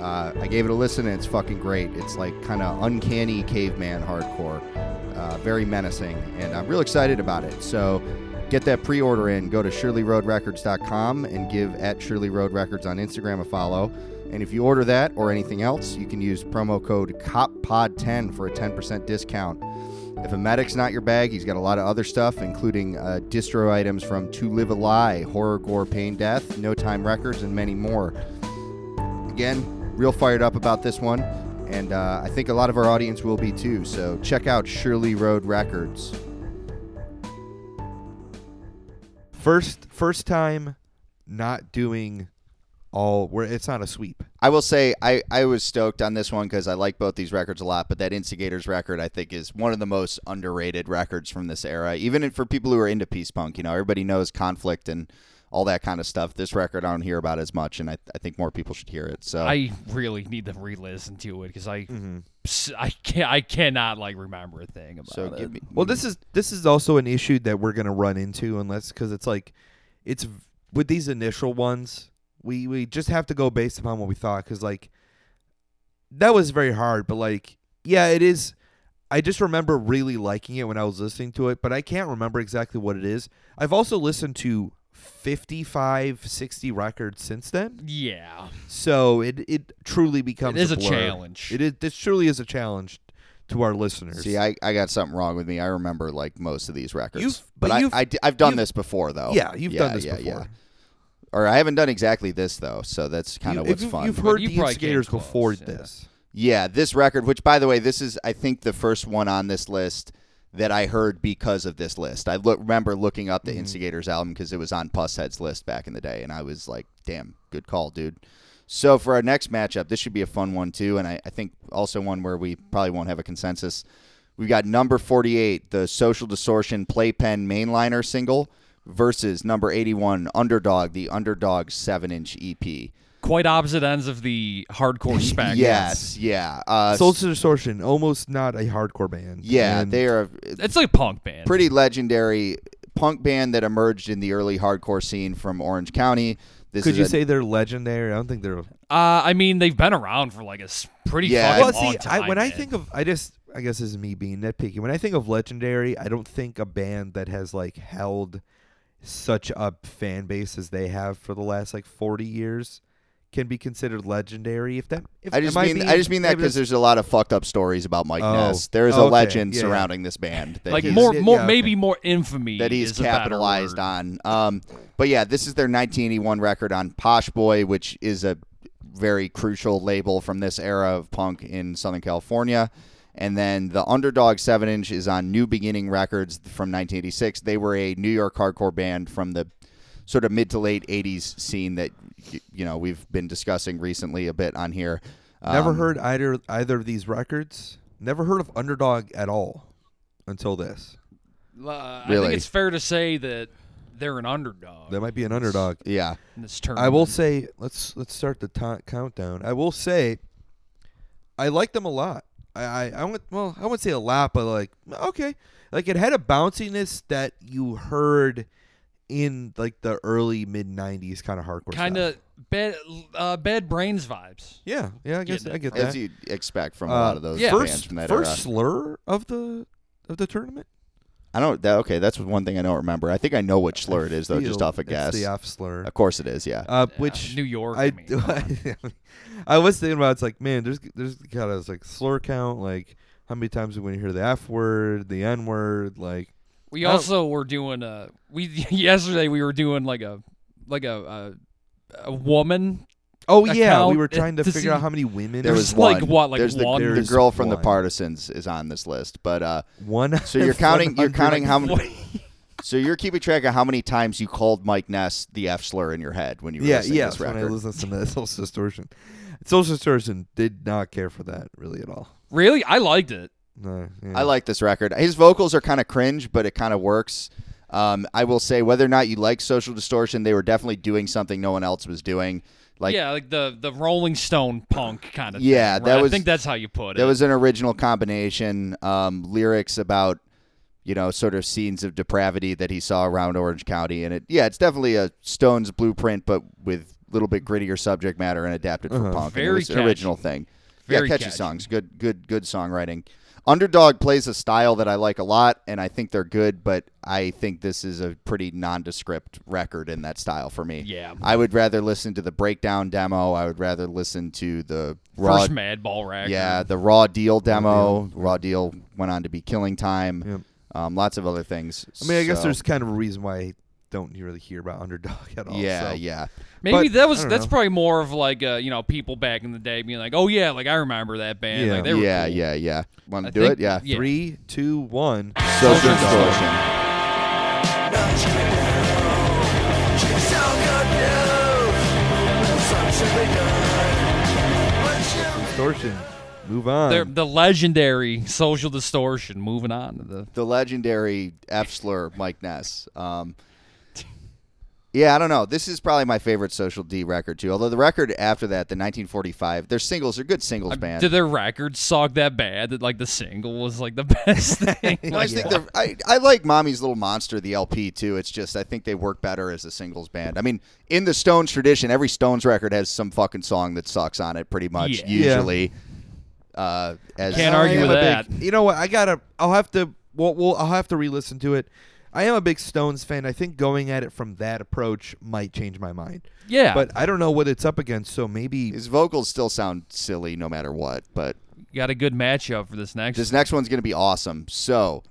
Uh, I gave it a listen and it's fucking great. It's like kind of uncanny caveman hardcore, uh, very menacing, and I'm real excited about it. So get that pre-order in. Go to ShirleyRoadRecords.com and give at Shirley Road Records on Instagram a follow. And if you order that or anything else, you can use promo code KOPPOD10 for a 10% discount. If Emetic's not your bag, he's got a lot of other stuff, including uh, distro items from To Live a Lie, Horror, Gore, Pain, Death, No Time Records, and many more. Again, real fired up about this one, and uh, I think a lot of our audience will be too. So check out Shirley Road Records. First first time not doing all where it's not a sweep. I will say I, I was stoked on this one because I like both these records a lot, but that Instigators record I think is one of the most underrated records from this era. Even for people who are into peace punk, you know, everybody knows conflict and all that kind of stuff. This record I don't hear about as much, and I, I think more people should hear it. So I really need to re-listen to it because I Mm-hmm. s- I can't I cannot like remember a thing about so it. give me Well, this is this is also an issue that we're gonna run into unless because it's like it's with these initial ones we we just have to go based upon what we thought because like that was very hard, but like yeah, it is. I just remember really liking it when I was listening to it, but I can't remember exactly what it is. I've also listened to 55, 60 records since then. yeah, So it it truly becomes it is a, blur. challenge. It is this truly is a challenge to our listeners. See, I, I got something wrong with me. I remember like most of these records. You've- but but I, you've- I, have done this before though. yeah, you've Yeah, done this yeah, before. yeah. Or I haven't done exactly this though, so that's kind of what's you've, fun. You've heard you the probably came instigators before yeah. this. Yeah, this record, which by the way, this is I think the first one on this list that I heard because of this list. I look, remember looking up the Mhm. Instigators album because it was on Pushead's list back in the day, and I was like, "Damn, good call, dude." So for our next matchup, this should be a fun one too, and I, I think also one where we probably won't have a consensus. We've got number forty-eight, the Social Distortion Playpen mainliner single, versus number eighty-one, Underdog, the Underdog seven-inch E EP. Quite opposite ends of the hardcore spectrum. Yes, yeah. Uh, Soul Distortion, almost not a hardcore band. Yeah, And they are it's like a punk band. pretty legendary punk band that emerged in the early hardcore scene from Orange County. This Could is you a- say they're legendary? I don't think they're. Uh, I mean, they've been around for like a pretty Yeah. fucking well, long see, time. I, when I man. think of, I just, I guess this is me being nitpicky. When I think of legendary, I don't think a band that has like held such a fan base as they have for the last like forty years can be considered legendary. If that, if I just am mean being- I just mean that because there's a lot of fucked up stories about Mike Oh. Ness. There is a Okay, legend yeah, yeah. surrounding this band that like he's, more, yeah, more, okay. maybe more infamy that he's is capitalized on. Um, but yeah, this is their 1981 record on Posh Boy, which is a very crucial label from this era of punk in Southern California. And then the Underdog 7 inch is on New Beginning Records from 1986. They were a New York hardcore band from the sort of mid to late 80s scene that, you know, we've been discussing recently a bit on here. Never Um, heard either either of these records. Never heard of Underdog at all until this. Uh, I Really? think it's fair to say that they're an underdog That might be an underdog. Yeah. in this tournament. I will say, let's let's start the ta countdown. I will say, I like them a lot. I I, I would well, I wouldn't say a lot, but like okay, like it had a bounciness that you heard in like the early mid '90s kind of hardcore. kind of bad, uh, bad brains vibes. Yeah, yeah, I guess Getting I it. get As you'd expect from a Uh, lot of those yeah. bands first from that first era. slur of the of the tournament. I don't. That, okay, that's one thing I don't remember. I think I know which slur it is though, just off a it's guess. the F slur. Of course it is. Yeah. Uh, Yeah, which New York. I I, mean, come on. I was thinking about. It's like, man, there's there's kind of like slur count. Like, how many times when you hear the F word, the N word, like, we I also were doing a we yesterday we were doing like a like a a, a woman. Oh yeah, we were trying to, to figure out how many women. There There's was like one. what, like There's the, one? the There's girl from the one. Partisans is on this list, but uh, one. so you're counting. You're counting how many. So you're keeping track of how many times you called Mike Ness the F slur in your head when you were Yeah, listening yes. to this When I record. listened to that social distortion, social distortion did not care for that really at all. really, I liked it. No, yeah. I like this record. His vocals are kind of cringe, but it kind of works. Um, I will say, whether or not you like Social Distortion, they were definitely doing something no one else was doing. Like yeah, like the the Rolling Stone punk kind of. Yeah, thing, that right? was- I think that's how you put it. That it. was an original combination. Um, lyrics about, you know, sort of scenes of depravity that he saw around Orange County, and it, yeah, it's definitely a Stones blueprint, but with a little bit grittier subject matter and adapted for Uh-huh. punk. and it Very was an catchy. original thing. Very yeah, catchy, catchy. songs, good, good, good songwriting. Underdog plays a style that I like a lot, and I think they're good, but I think this is a pretty nondescript record in that style for me. Yeah. I would rather listen to the breakdown demo. I would rather listen to the raw First Madball record. yeah, the Raw Deal demo. Raw Deal went on to be Killing Time. Yep. Um, lots of other things. I mean, I guess there's kind of a reason why I don't really hear about Underdog at all. yeah, so. yeah. Maybe But, that was that's know. probably more of like uh, you know people back in the day being like, oh yeah, like I remember that band. Yeah. Like, they were yeah, cool. yeah, yeah. Want to do think- it? Yeah. yeah. Three, two, one. Social distortion. Distortion. Move on. They're the legendary Social Distortion. Moving on to the The legendary F slur, Mike Ness. Um, yeah, I don't know. This is probably my favorite Social D record too. Although the record after that, the 1945, their singles are good singles band. did their records suck that bad that like the single was like the best thing? Well, I just think they're, I, I like Mommy's Little Monster, the LP too. It's just I think they work better as a singles band. I mean, in the Stones tradition, every Stones record has some fucking song that sucks on it, pretty much. Yeah. Usually, uh, as Can't argue with that. Big, you know what? I gotta. I'll have to. Well, well, I'll have to re-listen to it. I am a big Stones fan. I think going at it from that approach might change my mind. yeah, But I don't know what it's up against. So maybe his vocals still sound silly no matter what. But got a good matchup for this next. this next one's gonna be awesome. So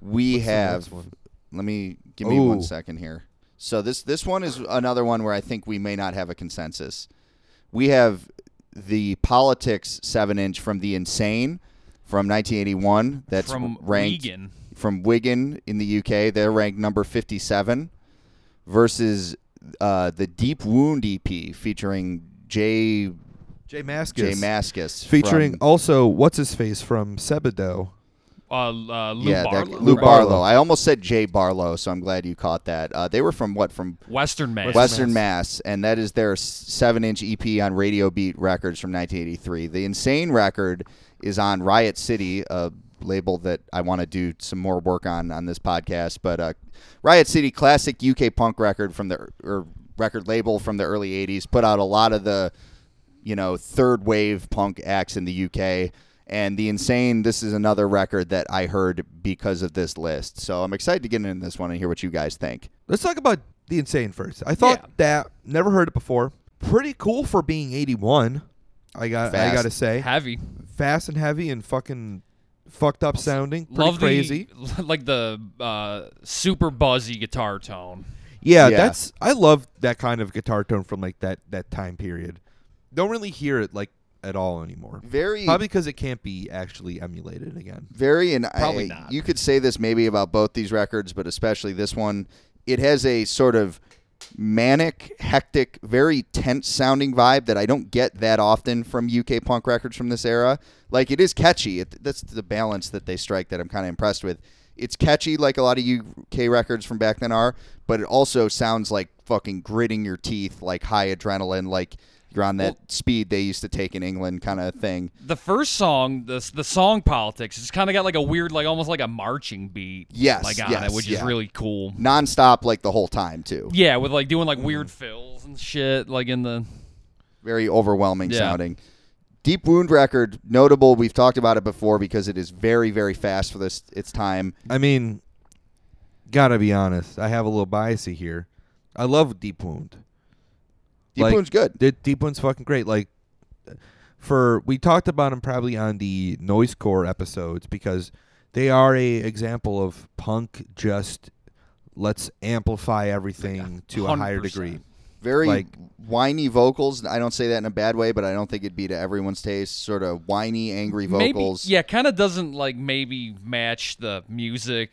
we What's the have. one? Let me give me one Ooh. second here. So this this one is another one where I think we may not have a consensus. We have the Politics seven inch from the Insane from 1981. That's from ranked Regan. From Wigan in the UK. They're ranked number 57 versus uh, the Deep Wound EP featuring Jay Jay Mascis, Jay Mascis featuring from- also what's his face from Sebadoh. Uh, uh, Lou yeah, that- Barlow. Lou Barlow. Barlow. I almost said Jay Barlow, so I'm glad you caught that. Uh, they were from what? From Western Mass. Western Mass, and that is their seven-inch EP on Radio Beat Records from 1983. The Insane record is on Riot City, a label that I want to do some more work on on this podcast. But uh, Riot City, classic UK punk record from the or record label from the early 80s, put out a lot of the you know third wave punk acts in the UK. And the insane, this is another record that I heard because of this list. So I'm excited to get into this one and hear what you guys think. Let's talk about the Insane first. I thought Yeah. that never heard it before. Pretty cool for being 81. I got. I Fast. gotta say, Heavy. fast and heavy and fucking fucked up sounding. Pretty Love crazy. the like the uh, super buzzy guitar tone. Yeah, Yeah. that's I love that kind of guitar tone from like that that time period. Don't really hear it like at all anymore. Very Probably because it can't be actually emulated again. very and Probably I, not. you could say this maybe about both these records but especially this one it has a sort of manic hectic very tense sounding vibe that i don't get that often from uk punk records from this era. Like it is catchy. It, that's the balance that they strike that i'm kind of impressed with. It's catchy like a lot of uk records from back then are but it also sounds like fucking gritting your teeth like high adrenaline like you're on that speed they used to take in england kind of thing The first song, the the song politics, it's kind of got like a weird, like almost like a marching beat. Yes, like on yes, it, which yeah. is really cool. nonstop like the whole time too Yeah, with like doing like mm. weird fills and shit, like in the. very overwhelming Yeah. sounding. Deep Wound record, notable. We've talked about it before because it is very, very fast for this its time. I mean, gotta be honest. I have a little biasy here. I love Deep Wound. Deep Like, Wound's good. Di- Deep Wound's fucking great. Like, for we talked about him probably on the noisecore episodes because they are a example of punk. Just let's amplify everything to a higher degree. Very like- whiny vocals. I don't say that in a bad way, but I don't think it'd be to everyone's taste. Sort of whiny, angry vocals. Maybe, yeah, kind of doesn't like maybe match the music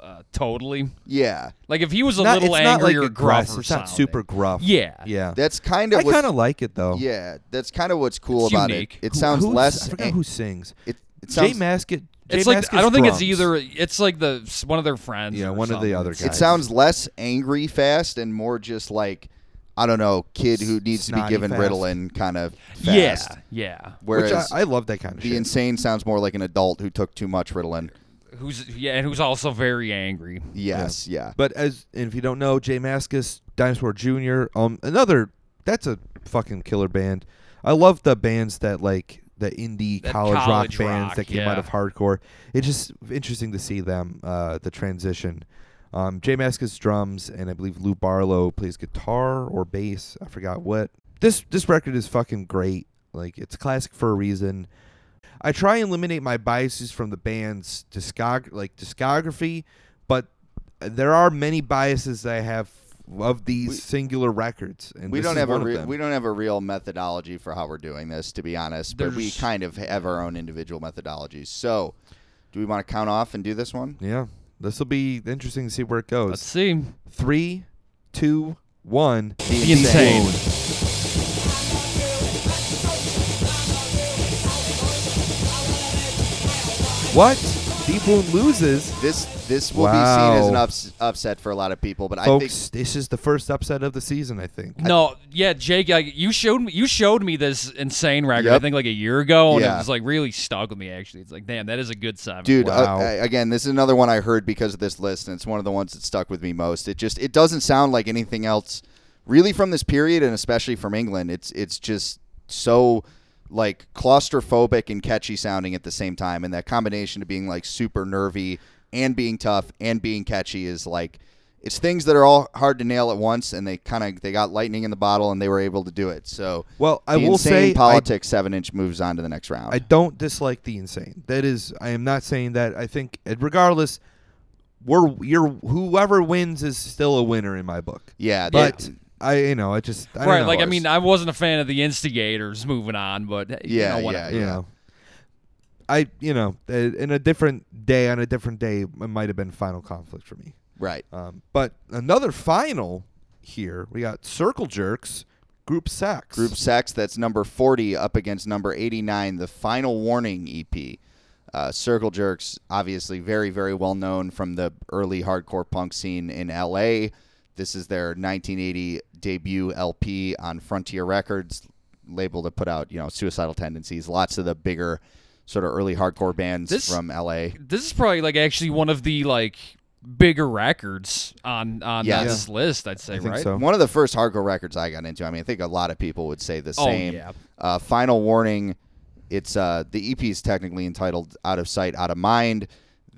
uh, totally. Yeah. Like if he was a Not- little it's not like angry or aggressive. gruffer It's not sounding. super gruff. Yeah. yeah. That's kind I of what's kind of like it though. yeah. That's kind of what's cool It's about unique. it. It Who- sounds who's- less. I forgot an- who sings. it, it Jay sounds. Mascis. Jay It's like Maskett's I don't think it's drums. either. It's like the one of their friends. Yeah, or one of the something. other It's- It guys. sounds less angry fast and more just like I don't know, kid who needs to be Snotty given fast. Ritalin kind of fast. Yeah, yeah. Whereas Which I, I love that kind of the shit. insane sounds more like an adult who took too much Ritalin. Who's yeah, and who's also very angry. Yes, yeah. But as and if you don't know, Jay Mascis, Dinosaur Jr., um, another that's a fucking killer band. I love the bands that like the indie That college, college rock bands that came out of hardcore. It's just interesting to see them, uh, the transition. Um, Jay Mascis drums, and I believe Lou Barlow plays guitar or bass. I forgot what. This this record is fucking great. Like it's classic for a reason. I try and eliminate my biases from the band's discog like discography, but there are many biases that I have of these We- singular records, and we don't have a re- we don't have a real methodology for how we're doing this, to be honest. But we kind of have our own individual methodologies. So, do we want to count off and do this one? yeah, this will be interesting to see where it goes. Let's see. Three, two, one. The insane. What? Deep Wound loses. This this will be seen as an ups- upset for a lot of people, but I Folks, think this is the first upset of the season, I think. No, yeah, Jake, like, you showed me you showed me this insane record. I Yep. think like a year ago, and Yeah. it was like really stuck with me. Actually, it's like, damn, that is a good seven. Dude, Wow. uh, uh, again, this is another one I heard because of this list, and it's one of the ones that stuck with me most. It just it doesn't sound like anything else, really, from this period, and especially from England. It's it's just so like claustrophobic and catchy sounding at the same time, and that combination of being like super nervy and being tough and being catchy is like it's things that are all hard to nail at once, and they kind of they got lightning in the bottle, and they were able to do it. So Well, I will say I- politics seven inch moves on to the next round. I don't dislike the insane. That is, I am not saying that. I think, regardless, we're you're whoever wins is still a winner in my book. yeah, But they- I, you know, I just I don't right? know. Like, I mean, I wasn't a fan of the instigators moving on, but hey, you Yeah, know, yeah, whatever. you know, I you know, uh, in a different day on a different day, it might have been final conflict for me. right. Um, but another final here, we got Circle Jerks, Group Sex. Group Sex, that's number 40 up against number 89, the Final Warning EP. Uh, Circle Jerks, obviously very, very well known from the early hardcore punk scene in LA. This is their 1980 debut LP on Frontier Records, label to put out, you know, Suicidal Tendencies. Lots of the bigger, sort of early hardcore bands This- from LA. This is probably like actually one of the like bigger records on on Yeah. uh, this list. I'd say, I think right? so. One of the first hardcore records I got into. I mean, I think a lot of people would say the Oh, same. yeah. Uh, Final warning. It's uh, the EP is technically entitled "Out of Sight, Out of Mind."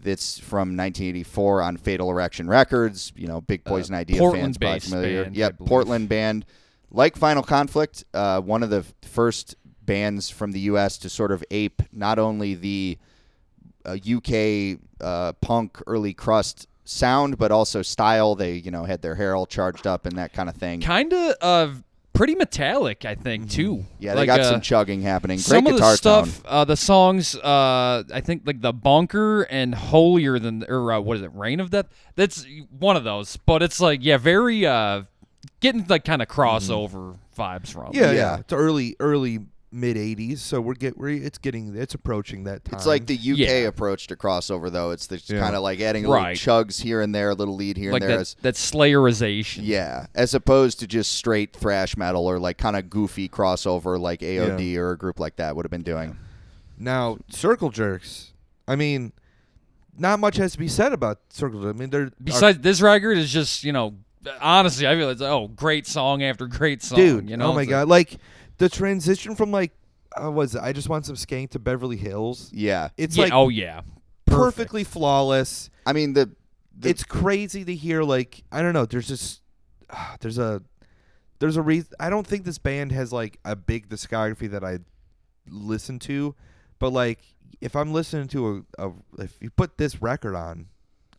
It's from 1984 on Fatal Erection Records. You know, big Poison Idea fans probably familiar. band, yep. Portland band. Like Final Conflict, uh, one of the first bands from the U.S. to sort of ape not only the uh, UK uh, punk early crust sound, but also style. They, you know, had their hair all charged up and that kind of thing. Kind of uh, pretty metallic, I think, too. Mm-hmm. Yeah, they Like, got uh, some chugging happening. Great some of guitar the stuff, tone. uh, the songs, uh, I think like the bunker and holier than, or uh, what is it, Reign of Death? That's one of those, but it's like yeah, very uh, getting like kind of crossover vibes from. Yeah, Yeah. yeah, It's early, early mid '80s, so we're get we're it's getting it's approaching that time. It's like the UK Yeah. approach to crossover, though. It's the Yeah. kind of like adding a Right. little chugs here and there, a little lead here like and there. that as, that Slayerization. yeah, as opposed to just straight thrash metal or like kind of goofy crossover like AOD or a group like that would have been doing. now circle jerks. I mean, not much has to be said about circle. Jerks. I mean, they're Besides, this record is just you know, honestly, I feel it's oh, great song after great song. dude. you know, oh my It's god, like the transition from like uh, was I just want some skank to Beverly Hills. Yeah, It's yeah, like oh yeah, perfectly flawless. I mean the, the it's crazy to hear like I don't know. There's just ah, there's a there's a reason. I don't think this band has like a big discography that I listen to, but like if I'm listening to a, a if you put this record on,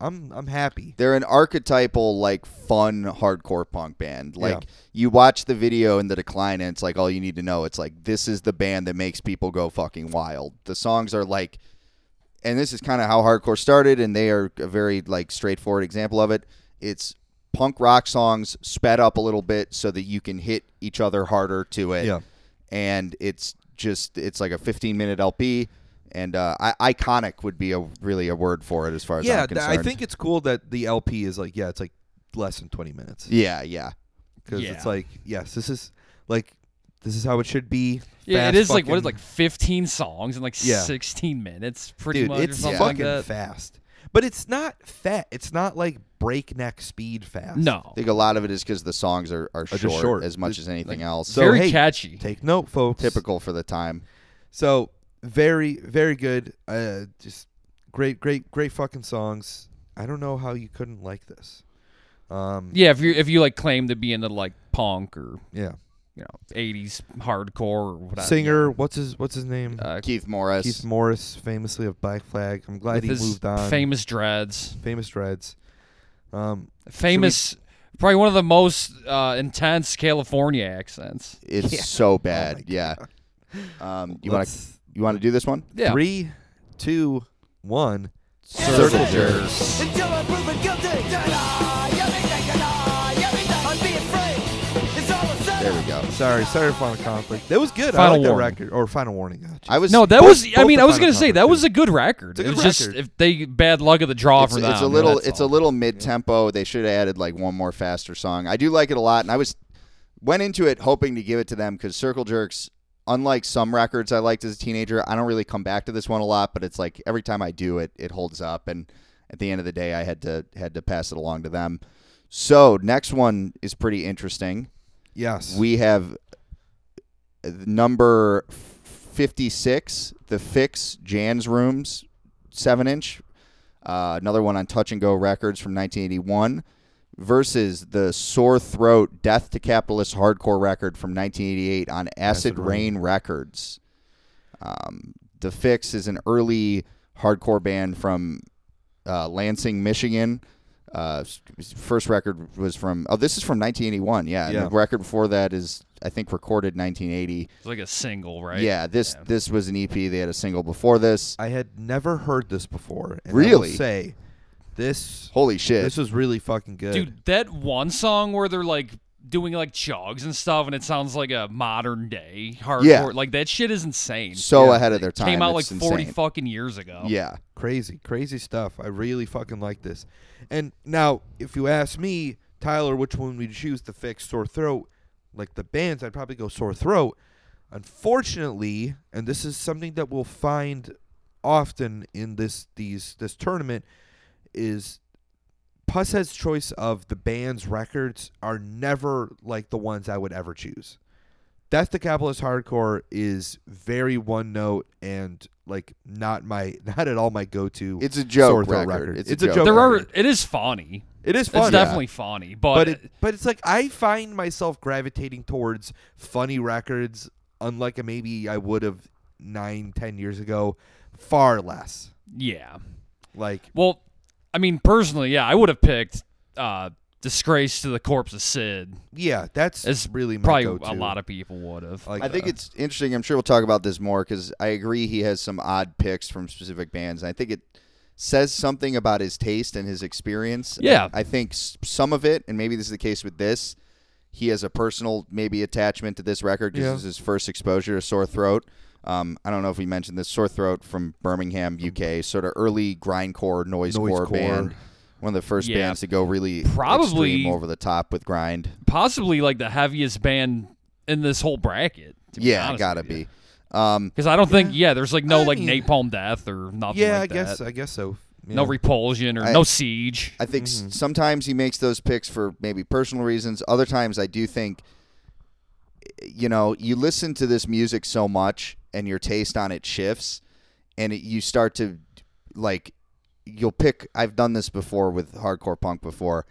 I'm I'm happy. they're an archetypal like fun hardcore punk band. Like Yeah. you watch the video and the decline, and it's like all you need to know. It's like this is the band that makes people go fucking wild. The songs are like, and this is kind of how hardcore started, and they are a very like straightforward example of it. It's punk rock songs sped up a little bit so that you can hit each other harder to it. Yeah. and it's just it's like a 15 minute LP. And uh, I- iconic would be a really a word for it as far as Yeah, I'm th- concerned. I think it's cool that the LP is like yeah, it's like less than 20 minutes Yeah, yeah. because Yeah. it's like yes, this is like this is how it should be. yeah. Fast It is like what is it, like 15 songs in like Yeah. 16 minutes, pretty dude, much. it's something fucking like fast. But it's not fat. It's not like breakneck speed fast. No, I think a lot of it is because the songs are, are, just short, short. as much It's as anything like- else. So, very hey, catchy. Take note, folks. Typical for the time. So very, very good. Uh, just great, great, great fucking songs. I don't know how you couldn't like this. Um, Yeah, if you if you like claim to be into like punk or yeah. you know 80s hardcore or whatever. Singer, what's his what's his name? uh, Keith Morris. Keith Morris, famously of Black Flag. I'm glad with he moved on. famous dreads, famous dreads. Um, famous, probably one of the most uh, intense California accents. it's Yeah. so oh bad. my yeah. God. Um, you want to Let's- you want to do this one? Yeah, Three, two, one. Circle jerks. Until I'm proven guilty. Ta-da! Yummy, ta-da! Yummy, ta- I'd be afraid. It's all a setup. There we go. Sorry, sorry, Final Conflict. That was good. I Final like that Warning. record or Final Warning. Oh, I was no, that both- was. I both mean, the I was Final gonna say that Conflict was a good record. It's a it good was just record. if they bad luck of the draw it's, for them. it's a little that's it's a all. little mid tempo. They should have added like one more faster song. I do like it a lot, and I was went into it hoping to give it to them because Circle Jerks, unlike some records I liked as a teenager, I don't really come back to this one a lot. But it's like every time I do it, it holds up, and at the end of the day, I had to had to pass it along to them. So next one is pretty interesting. Yes. We have number 56, the Fix Jan's Rooms 7 inch. Uh, another one on Touch and Go Records from 1981 versus the Sore Throat Death to Capitalist Hardcore record from 1988 on Acid, Acid Rain. Records. Um, the Fix is an early hardcore band from uh, Lansing, Michigan. Uh, first record was from oh this is from 1981 yeah, Yeah. the record before that is I think recorded 1980 It's like a single, right? yeah this Yeah. this was an EP they had a single before this I had never heard this before. And I will Really? say this holy shit this was really fucking good. Dude, that one song where they're like doing like chugs and stuff, and it sounds like a modern day hardcore. Yeah. Like that shit is insane. so Yeah. ahead of their time Came out like forty insane. fucking years ago. yeah crazy, crazy stuff. I really fucking like this. And now, if you ask me, Tyler, which one would you choose to fix sore throat? Like the bands, I'd probably go sore throat. Unfortunately, and this is something that we'll find often in this these this tournament, is Pushead's choice of the band's records are never like the ones I would ever choose. Death to Capitalist Hardcore is very one note and like not my not at all my go to. it's a joke Sore throat record, record. It's, It's a a joke, joke There record. are. It is funny. it is funny. It's funny, definitely funny, but, but it but it's like I find myself gravitating towards funny records, unlike maybe I would have nine ten years ago, far less. yeah. Like Well, I mean, personally, yeah, I would have picked uh, disgrace to the corpse of Sid. Yeah, that's It's really my probably go-to. a lot of people would have. Like, I think uh, it's interesting. I'm sure we'll talk about this more because I agree he has some odd picks from specific bands. And I think it says something about his taste and his experience. Yeah. I, I think s- some of it, and maybe this is the case with this, he has a personal maybe attachment to this record because Yeah. this is his first exposure to Sore Throat. Um, I don't know if we mentioned this. Sore Throat from Birmingham, UK, sort of early grindcore, noisecore Noisecore. band. One of the first Yeah. bands to go really Probably- extreme over the top with grind. Possibly like the heaviest band in this whole bracket. To Yeah, honest gotta with you. be. Um, Because I don't think yeah, there's like no I like mean- napalm death or nothing yeah, like I guess. I guess so. No repulsion or I- no siege. I think Mm-hmm. s- sometimes he makes those picks for maybe personal reasons. Other times, I do think, you know, you listen to this music so much and your taste on it shifts, and it, you start to like, you'll pick. I've done this before with hardcore punk before.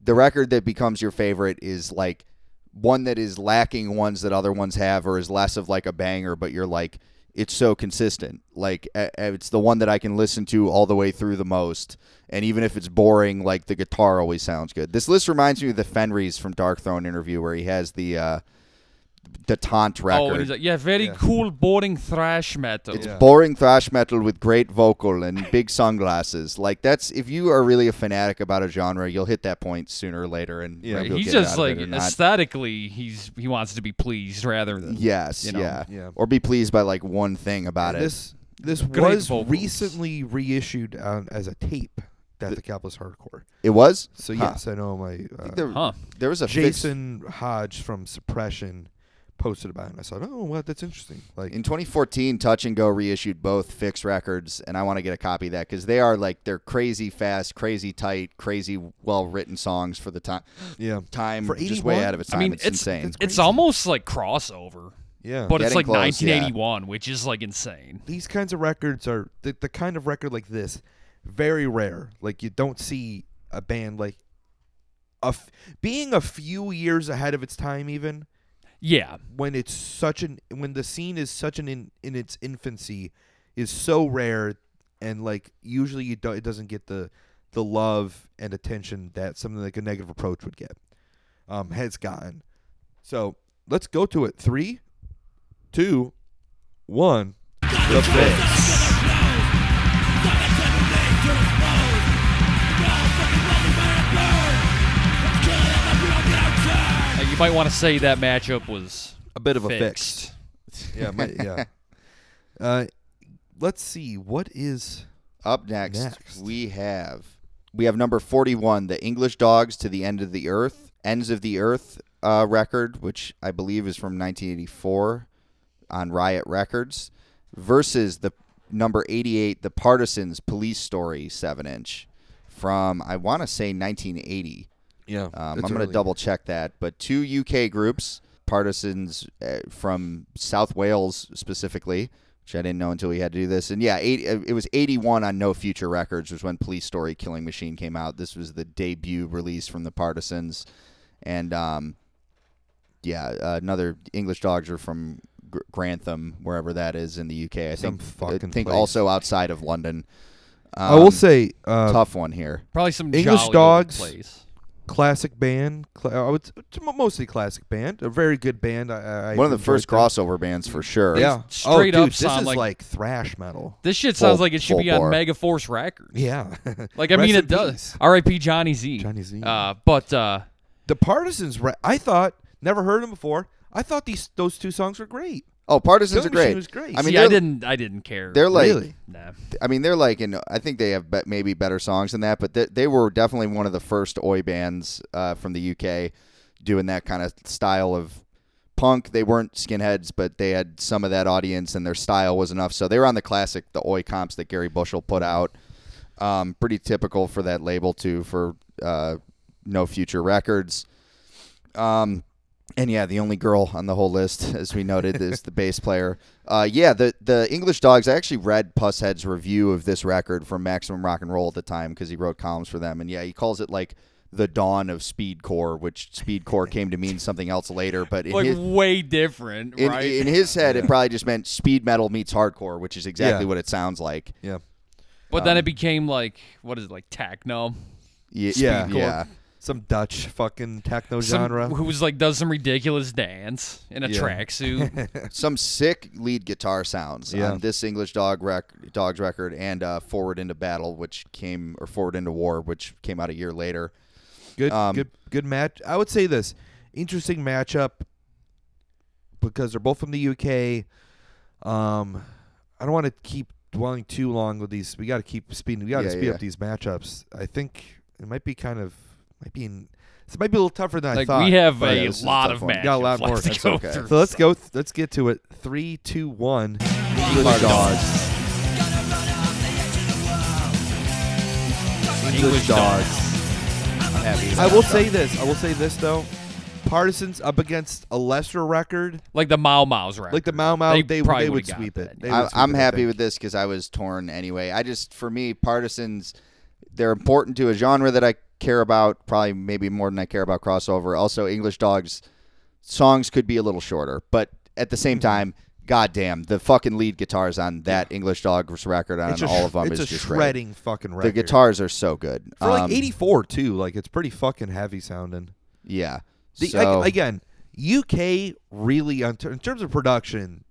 The record that becomes your favorite is like one that is lacking ones that other ones have, or is less of like a banger, but you're like, it's so consistent. Like it's the one that I can listen to all the way through the most, and even if it's boring, like the guitar always sounds good. This list reminds me of the Fenriz from Darkthrone interview where he has the uh, the taunt record. Oh, he's like, yeah, very Yeah. cool, boring thrash metal. It's Yeah. boring thrash metal with great vocal and big sunglasses. Like that's if you are really a fanatic about a genre, you'll hit that point sooner or later, and Yeah. maybe he's get just out like it or not. aesthetically, he's he wants to be pleased rather than yes, you know, yeah. yeah. or be pleased by like one thing about it. This this Great was vocals. recently reissued on, as a tape. Death of Capitalist Hardcore. It was. So Huh. yes, I know my I uh, there, huh? there was a fix- Jason Hodge from Suppression posted about it. and I thought, oh, well, that's interesting. Like, In 2014, Touch and Go reissued both Fix records, and I want to get a copy of that because they are like they're crazy fast, crazy tight, crazy well written songs for the time. yeah, Time For just way 81? out of its time. I time. mean, it's, it's insane. it's- It's almost like crossover, yeah. but it's like close, yeah. 1981, which is like insane. these kinds of records are the, the kind of record like this very rare like you don't see a band like a f- being a few years ahead of its time even Yeah, when it's such an when the scene is such an in, in its infancy is so rare and like usually you do, it doesn't get the the love and attention that something like a negative approach would get um has gotten. So let's go to it. Three two one. The fix might want to say that matchup was a bit of a fixed. fix. Yeah, my, yeah. Uh, let's see. What is Up next, Next. we have we have number 41, the English Dogs to the End of the Earth, Ends of the Earth uh, record, which I believe is from 1984 on Rot Records, versus the number 88, the Partisans Police Story 7 inch from I want to say 1980. Yeah? Um, I'm going to double check that. But two UK groups, partisans uh, from South Wales specifically, which I didn't know until we had to do this. And yeah, eight, uh, it was 81 on No Future Records, was when Police Story Killing Machine came out. This was the debut release from the Partisans. And um, yeah, uh, another English Dogs are from Gr- Grantham, wherever that is in the UK. I Some think, I think place. also outside of London. I will Um, say, uh, tough one here. Probably some English jolly Dogs. Place. Classic band. Cla- I would s- t- mostly classic band. A very good band. I, I One of the first them. crossover bands for sure. Yeah. straight oh, up dude, this is like- like, thrash metal. This shit Full- sounds like it should full be on bore. Megaforce Records. Yeah. Like I mean, it does. R.I.P. Johnny Z. Johnny Z. Uh, but uh, the Partisans. Re- I thought never heard them before. I thought these those two songs were great. Oh, Partisans Killing are great. Machine was great. I mean, see, I didn't, I didn't care. They're like, Really? nah. I mean, they're like, in, I think they have be- maybe better songs than that, but they, they were definitely one of the first oi bands uh, from the UK doing that kind of style of punk. They weren't skinheads, but they had some of that audience, and their style was enough. So they were on the classic, the oi comps that Gary Bushell put out. Um, pretty typical for that label too, for uh, No Future Records. Um, and yeah, the only girl on the whole list, as we noted, is the bass player. Uh, yeah, the the English Dogs. I actually read Pushead's review of this record from Maximum Rock and Roll at the time because he wrote columns for them, and yeah, he calls it like the dawn of speedcore, which speedcore came to mean something else later. But in like his, way different, in, right? in his head, it probably just meant speed metal meets hardcore, which is exactly Yeah. what it sounds like. Yeah. but then um, it became like what is it like techno? Ye- Yeah. yeah. Some Dutch fucking techno Some- genre. who's like does some ridiculous dance in a Yeah. tracksuit. Some sick lead guitar sounds Yeah. on this English Dog rec- Dogs record and uh, Forward into Battle, which came or Forward into War, which came out a year later. Good, Um, good, good match. I would say this interesting matchup because they're both from the UK. Um, I don't want to keep dwelling too long with these. We got to keep speeding. We got to Yeah, speed yeah. up these matchups. I think it might be kind of might be. In, this might be a little tougher than I like thought. we have but a this is a lot tough of one. matches. Got a lot left more. to That's go okay. through. So let's go. Let's get to it. Three, two, one. English Dogs. English dogs. I'm happy. I will say this. I will say this though. Partisans up against a lesser record, Like the Mau Mau's record. like the Mau Mau, They they, probably they would would've got sweep that. it. They I, would sweep I'm it, I happy think. with this because I was torn anyway. I just, for me, partisans, they're important to a genre that I care about, probably maybe more than I care about crossover. Also, English Dogs songs could be a little shorter, but at the same Mm-hmm. time, goddamn, the fucking lead guitars on that English Dogs record on all sh- of them is just great. shredding fucking record. The guitars are so good. for like Um, 84 too. Like it's pretty fucking heavy sounding. Yeah. The, so, ag- again, UK really in terms of production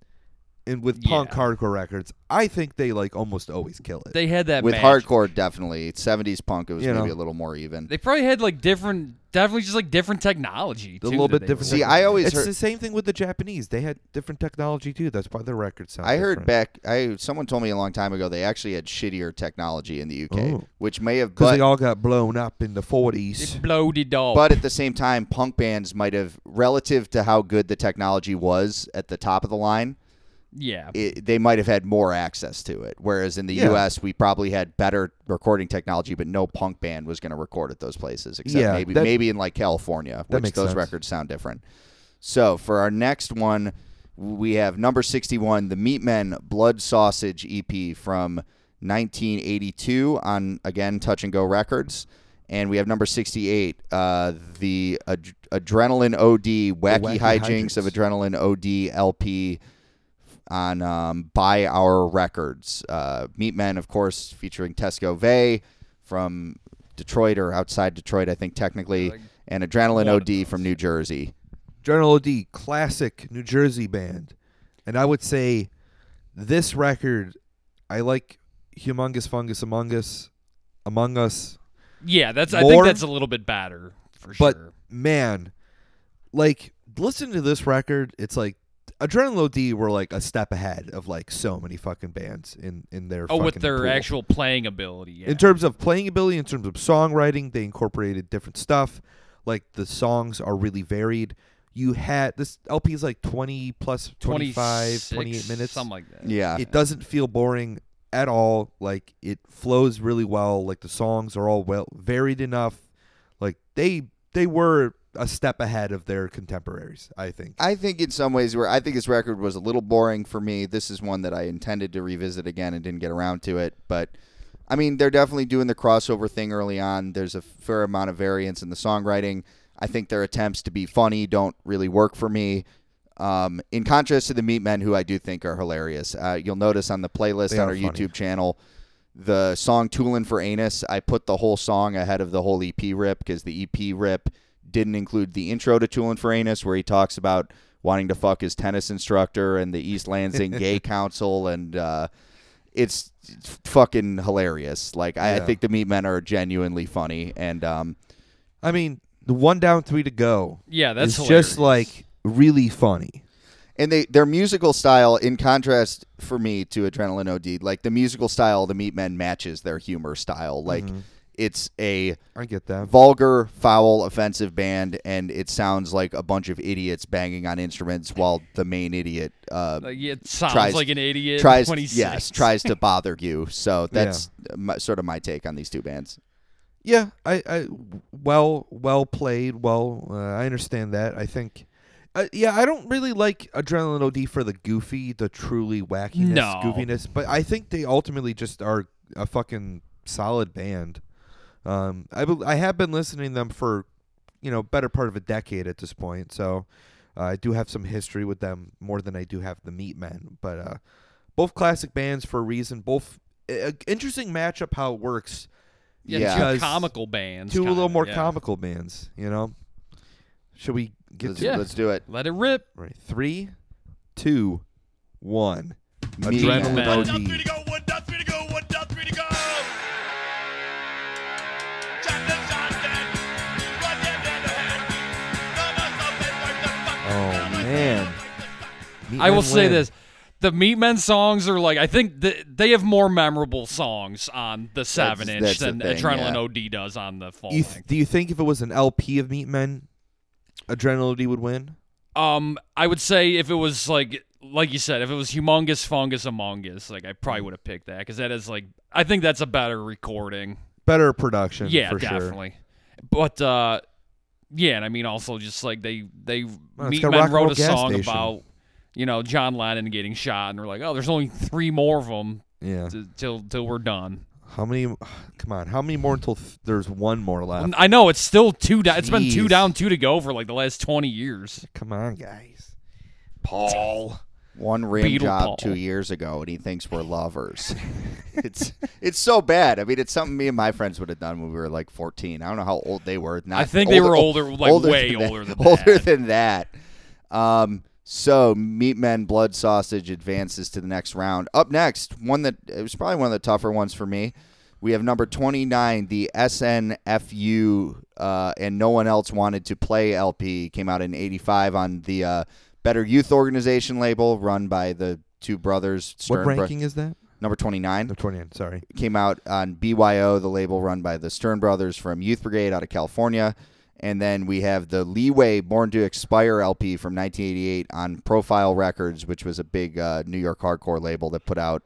and with punk Yeah. hardcore records, I think they like almost always kill it. They had that with match. hardcore, definitely. 70s punk, it was You maybe know. a little more even. They probably had like different, definitely just like different technology. a too, little that bit they different. were- See, I always it's heard- the same thing with the Japanese. They had different technology too. That's why their records sound. I heard different. back. I someone told me a long time ago they actually had shittier technology in the UK, Oh. which may have. because But, they all got blown up in the It 40s. bloated dog. but at the same time, punk bands might have, relative to how good the technology was at the top of the line, yeah, it, they might have had more access to it. Whereas in the Yeah. US, we probably had better recording technology, but no punk band was going to record at those places, except Yeah, maybe that- maybe in like California, which makes those sense. records sound different. So for our next one, we have number 61, the Meatmen Blood Sausage EP from 1982 on, again, Touch and Go Records. And we have number 68, uh, the Ad- Adrenaline OD, Wacky, Wacky Hijinks of Adrenaline OD LP on um, Buy Our Records. Uh, Meatmen, of course, featuring Tesco Vee from Detroit or outside Detroit, I think technically, Like, and Adrenaline OD from New Jersey. Adrenaline OD, classic New Jersey band, and I would say this record, I like Humongous Fungus Among Us, Among Us, yeah. That's I think that's a little bit better for but sure. man, like listen to this record. It's like Adrenaline OD were like a step ahead of like so many fucking bands in in their Oh, with their pool. actual playing ability. Yeah. in terms of playing ability, in terms of songwriting, they incorporated different stuff. Like the songs are really varied. You had this LP is like 20 plus 25, 28 minutes. something like that. Yeah. It doesn't feel boring at all. Like it flows really well. Like the songs are all well varied enough. Like they they were a step ahead of their contemporaries, I think. I think in some ways where I think this record was a little boring for me. This is one that I intended to revisit again and didn't get around to it. But I mean, they're definitely doing the crossover thing early on. There's a fair amount of variance in the songwriting. I think their attempts to be funny don't really work for me. Um, in contrast to the Meatmen, who I do think are hilarious. Uh, you'll notice on the playlist They on our funny. YouTube channel, the song "Toolin' for Anus." I put the whole song ahead of the whole EP rip because the EP rip didn't include the intro to Toolin' for Anus, where he talks about wanting to fuck his tennis instructor and the East Lansing Gay Council, and uh, it's, it's fucking hilarious. Like I, I think the Meatmen are genuinely funny, and um, I mean, the one down, three to go Yeah, that's is just like really funny. and they their musical style, in contrast for me to Adrenaline OD, like the musical style, of the Meatmen matches their humor style. Like Mm-hmm. It's a I get that. vulgar, foul, offensive band, and it sounds like a bunch of idiots banging on instruments while the main idiot uh, Like, it sounds tries- like an idiot tries when he yes tries to bother you. So that's my, sort of my take on these two bands. Yeah, I, I well, well played. Well, uh, I understand that. I think, uh, yeah, I don't really like Adrenaline OD for the goofy, the truly wackiness, No. goofiness. But I think they ultimately just are a fucking solid band. Um, I bel- I have been listening to them for, you know, better part of a decade at this point. So, uh, I do have some history with them more than I do have the Meatmen. But uh, both classic bands for a reason. Both uh, interesting matchup how it works Yeah, Yeah. two comical bands. two a kinda, little more yeah. comical bands. You know. Should we get Let's, to Yeah. let's do it. Let it rip. right? Three, two, one. Me- Adrenaline Meat I will Men say win. this. The Meatmen songs are like I think th- they have more memorable songs on the seven inch that's the than thing, Adrenaline yeah. OD does on the full You th- length. do you think if it was an LP of Meatmen, Adrenaline OD would win? Um, I would say if it was like like you said, if it was Humongous Fungus Among Us, like I probably would have picked that because that is like I think that's a better recording. Better production. Yeah, for sure. definitely. But uh, yeah, and I mean also just like they they it's Meatmen got Rock and Roll wrote a Gas song Station. about you know John Lennon getting shot, and they're like, oh, there's only three more of them Yeah. till till we're done. How many? Come on. How many more until th- there's one more left? I know it's still two. down. it's been two down, two to go for like the last twenty years. Come on, guys. Paul. One rim Beatle job Paul. two years ago, and he thinks we're lovers. it's it's so bad. I mean, it's something me and my friends would have done when we were like 14. I don't know how old they were. Not I think they were older, like way than that- older than older that. than that. Um, so Meatmen Blood Sausage advances to the next round. Up next, one that it was probably one of the tougher ones for me. We have number 29, the SNFU, uh, and no one else wanted to play LP. Came out in 85 on the uh, Better Youth Organization label, run by the two brothers. What Stern Bro- ranking is that? number 29 No, 29. Sorry. came out on BYO, the label run by the Stern brothers from Youth Brigade out of California. And then we have the Leeway Born to Expire LP from 1988 on Profile Records, which was a big uh, New York hardcore label that put out.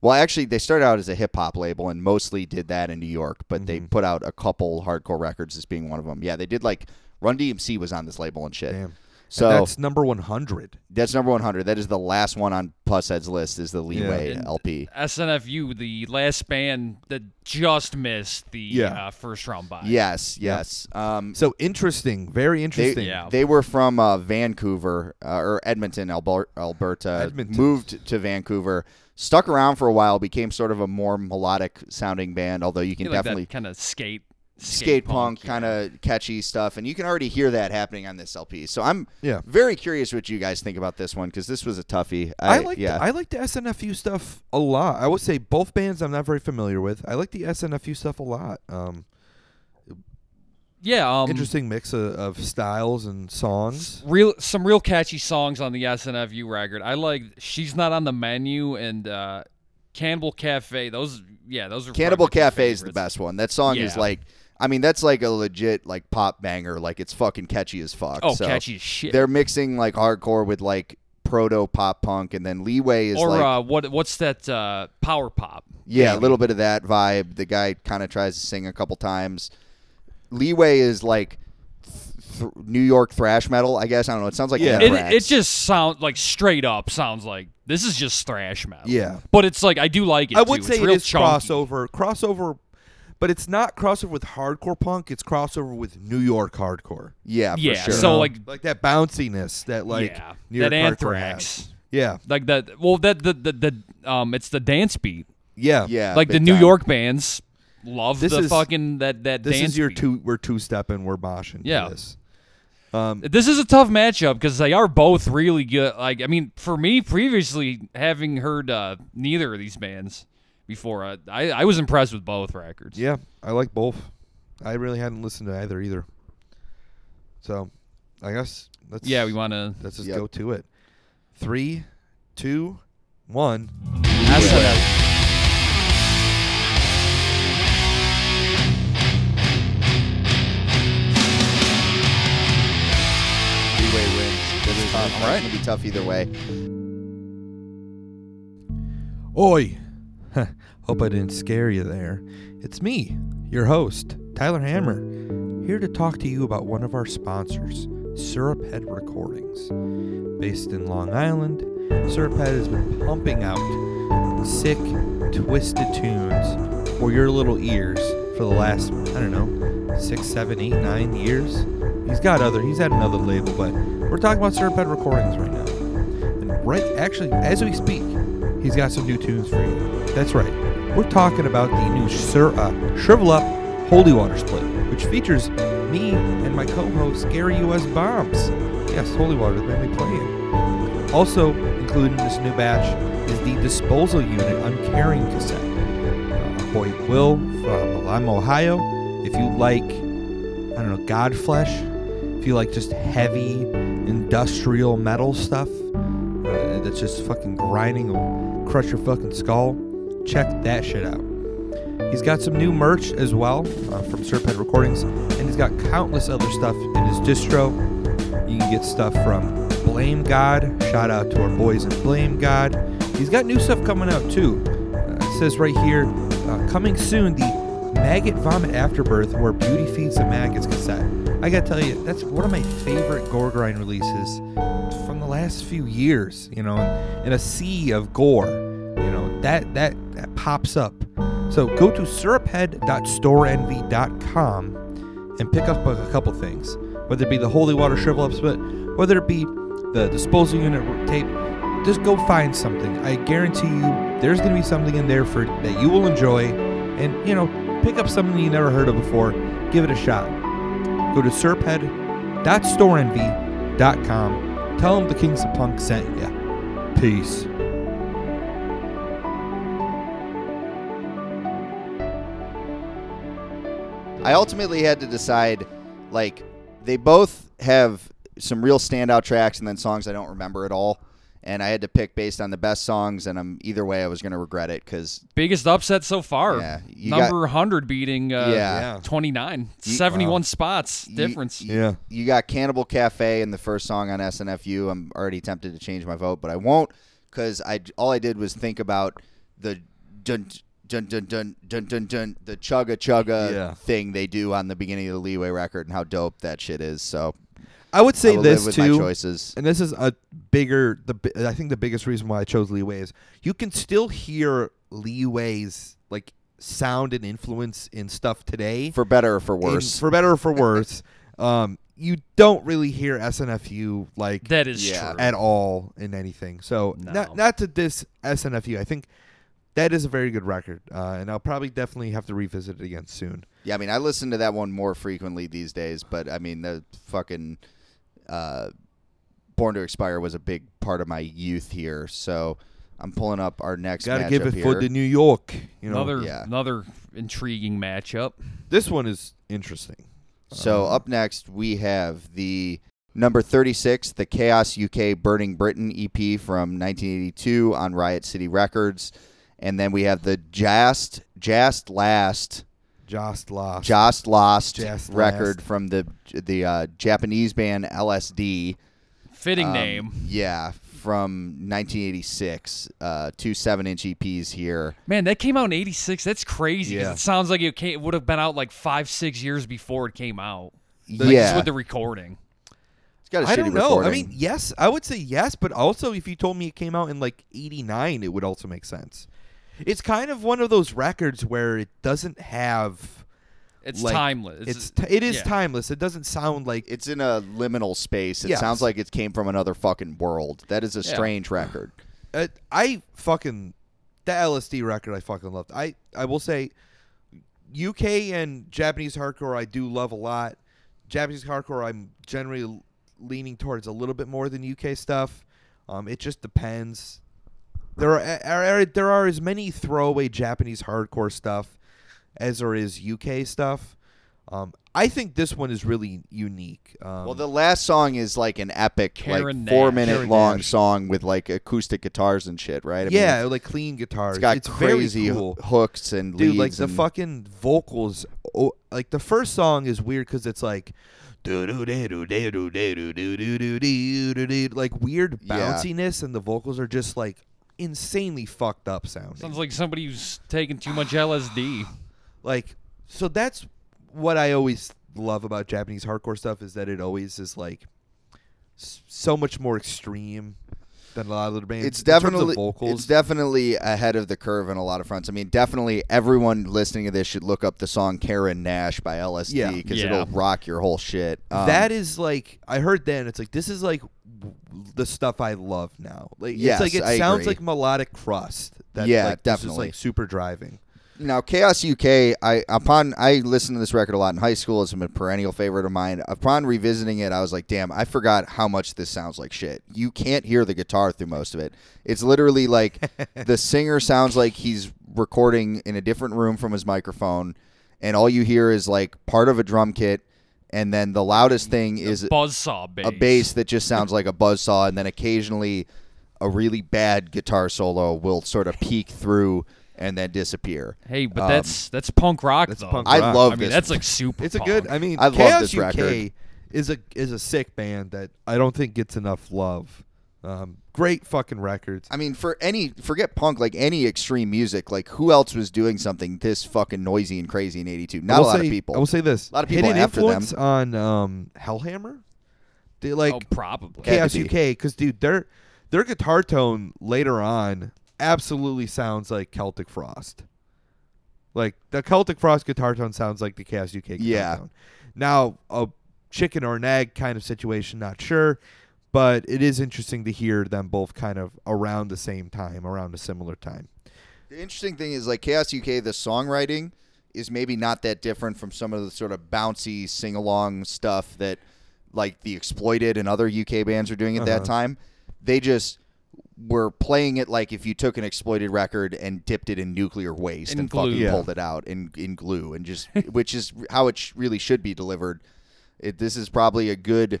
Well, actually, they started out as a hip hop label and mostly did that in New York, but they put out a couple hardcore records as being one of them. Yeah, they did like Run DMC was on this label and shit. Damn. So And that's, that's number 100. That's number 100. That is the last one on Pushead's list is the Leeway And LP. SNFU, the last band that just missed the Yeah. uh, first round bye. Yes, yes. Um, So interesting. Very They, interesting. Yeah. they were from uh, Vancouver uh, or Edmonton, Alber- Alberta. Edmonton. Moved to Vancouver, stuck around for a while, became sort of a more melodic sounding band. Although you can Yeah, like definitely kind of skate, skate punk, yeah. kind of catchy stuff, and you can already hear that happening on this LP. So I'm Yeah. very curious what you guys think about this one because this was a toughie. I, I, like yeah. the, I like the SNFU stuff a lot. I would say both bands I'm not very familiar with. I like the SNFU stuff a lot. Um, Yeah, um, interesting mix of, of styles and songs. Real, some real catchy songs on the SNFU record. I like "She's Not on the Menu" and uh, "Cannibal Cafe." Those, yeah, those are Cannibal Cafe is the best one. That song is like, I mean, that's like a legit like pop banger. Like it's fucking catchy as fuck. Oh, So catchy as shit. They're mixing like hardcore with like proto pop punk, and then Leeway is or like, uh, what? What's that? Uh, power pop. yeah, a little bit of that vibe. The guy kind of tries to sing a couple times. Leeway is like th- th- New York thrash metal, I guess. I don't know. It sounds like Yeah. It, it just sounds like straight up sounds like this is just thrash metal. Yeah. but it's like I do like it. I would too. say it's it real is chunky. crossover. Crossover, but it's not crossover with hardcore punk. It's crossover with New York hardcore. yeah, for Yeah, sure. so like like that bounciness that like yeah, New that York hardcore Anthrax. has. Yeah, Like that. Well, that the, the the um, it's the dance beat. yeah, yeah, like the New time. York bands love This the is- fucking that that This dance is your beat. two. We're two stepping. We're boshing. Yeah. this. Um, This is a tough matchup because they are both really good. Like, I mean, for me, previously having heard uh, neither of these bands before, uh, I I was impressed with both records. yeah, I like both. I really hadn't listened to either either. So, I guess let's yeah. We want to. let's just Yep. go to it. Three, two, one. Leeway wins. This is tough. It's gonna be tough either way. Oi! Hope I didn't scare you there. It's me, your host, Tyler Hammer, here to talk to you about one of our sponsors, Syrup Head Recordings. Based in Long Island, Syrup Head has been pumping out sick, twisted tunes for your little ears for the last, I don't know, six, seven, eight, nine years. He's got other, he's had another label, but we're talking about Syrup Head Recordings right now. And right, actually, as we speak, he's got some new tunes for you. That's right. We're talking about the new Sir, uh, Shrivel Up Holy Water split, which features me and my co-host Gary U.S. Bombs. Yes, Holy Water, the band we play in. Also included in this new batch is the Disposal Unit Uncaring cassette. Uh, boy Will from Lima, Ohio. If you like, I don't know, Godflesh, if you like just heavy industrial metal stuff uh, that's just fucking grinding crush your fucking skull, check that shit out. He's got some new merch as well uh, from Syrup Head Recordings, and he's got countless other stuff in his distro. You can get stuff from Blame God. Shout out to our boys in Blame God. He's got new stuff coming out too. Uh, it says right here, uh, coming soon, the Maggot Vomit Afterbirth, where beauty feeds the maggots cassette. I gotta tell you, that's one of my favorite gore grind releases from the last few years. You know, in, in a sea of gore, you know that that that pops up. So go to syruphead.storeenvy.com and pick up a, couple things, whether it be the Holy Water Shrivel Up Split, whether it be the disposal unit tape. Just go find something. I guarantee you, there's going to be something in there for that you will enjoy, and you know, pick up something you never heard of before. Give it a shot. Go to syruphead.storeenvy.com. Tell them the Kings of Punk sent you. Peace. I ultimately had to decide, like, they both have some real standout tracks and then songs I don't remember at all. And I had to pick based on the best songs, and I'm either way I was going to regret it because Biggest upset so far. Yeah, you Number got- 100 beating uh, Yeah. 29. You- 71 spots difference. You, Yeah. you got Cannibal Cafe in the first song on SNFU. I'm already tempted to change my vote, but I won't because I all I did was think about the dun dun dun dun dun dun dun the chugga chugga Yeah. thing they do on the beginning of the Leeway record and how dope that shit is. So I would I say will this with too. my choices. and this is a bigger the bi- I think the biggest reason why I chose Leeway is you can still hear Leeway's like sound and influence in stuff today For better or for in- worse. for better or for worse um you don't really hear SNFU like That is Yeah. true. at all in anything so No. not not to this SNFU I think that is a very good record uh, and I'll probably definitely have to revisit it again soon yeah, I mean, I listen to that one more frequently these days, but I mean, the fucking uh, Born to Expire was a big part of my youth here. So I'm pulling up our next gotta give it here. for the New York you know another yeah. another intriguing matchup. this one is interesting So Um, up next we have the number 36, the Chaos UK Burning Britain EP from 1982 on Riot City Records, and then we have the Just Just Last Just Lost Just Lost Just record Last. from the the uh, Japanese band LSD. Fitting Um, name. Yeah, from 1986. Uh, two seven-inch EPs here. Man, that came out in 86. That's crazy. Yeah. It sounds like it, came, it would have been out like five, six years before it came out. Like, yeah, Just with the recording. It's got a I don't know. I mean, yes, I would say yes, but also if you told me it came out in like '89, it would also make sense. It's kind of one of those records where it doesn't have. It's like, timeless. It's t- it is yeah. timeless. It doesn't sound like it's in a liminal space. It Yes. sounds like it came from another fucking world. That is a Yeah. strange record. uh, I fucking the LSD record. I fucking loved. I I will say, UK and Japanese hardcore I do love a lot. Japanese hardcore I'm generally leaning towards a little bit more than UK stuff. Um, it just depends. There are, are, are there are as many throwaway Japanese hardcore stuff as there is UK stuff. Um, I think this one is really unique. Um, well, the last song is like an epic, Karen like four Nash. minute Karen long Nash. song with like acoustic guitars and shit, right? I mean, yeah, like clean guitars. it's got it's crazy very cool. hooks and dude like leads the fucking vocals oh, like the first song is weird because it's like like weird Yeah. bounciness and the vocals are just like insanely fucked up sounding Sounds like somebody who's taking too much LSD. like so that's what i always love about japanese hardcore stuff is that it always is like s- so much more extreme than a lot of other bands it's in terms of definitely vocals it's definitely ahead of the curve in a lot of fronts. I mean, definitely everyone listening to this should look up the song "Karen Nash" by LSD Yeah. because Yeah. it'll rock your whole shit. Um, that is like I heard then. It's like this is like w- the stuff I love now. Like Yes, it's like it I sounds agree. like melodic crust. That, Yeah, like, is, definitely. like super driving. Now, Chaos UK, I upon I listened to this record a lot in high school. It's been a perennial favorite of mine. Upon revisiting it, I was like, "Damn, I forgot how much this sounds like shit." You can't hear the guitar through most of it. It's literally like the singer sounds like he's recording in a different room from his microphone, and all you hear is like part of a drum kit, and then the loudest thing is buzzsaw bass. a bass that just sounds like a buzzsaw, and then occasionally a really bad guitar solo will sort of peek through and then disappear. Hey, but Um, that's that's punk rock that's though. punk I rock. love I mean, this. that's like super. It's a punk. good. I mean, I love Chaos this UK record. is a is a sick band that I don't think gets enough love. Um, great fucking records. I mean, for any forget punk, like any extreme music, like who else was doing something this fucking noisy and crazy in '82? Not a lot say, of people. I will say this: A lot of people hidden after them. influence on um, Hellhammer. They like oh, probably. Had Chaos to UK because dude, their their guitar tone later on absolutely sounds like Celtic Frost. Like the Celtic Frost guitar tone sounds like the Chaos UK guitar Yeah. tone. Now a chicken or an egg kind of situation, not sure, but it is interesting to hear them both kind of around the same time, around a similar time. The interesting thing is like Chaos UK, the songwriting is maybe not that different from some of the sort of bouncy sing along stuff that like the Exploited and other UK bands are doing at that Uh-huh. time. They just were playing it like if you took an Exploited record and dipped it in nuclear waste In and glue. fucking Yeah. pulled it out in in glue and just which is how it sh- really should be delivered. It, this is probably a good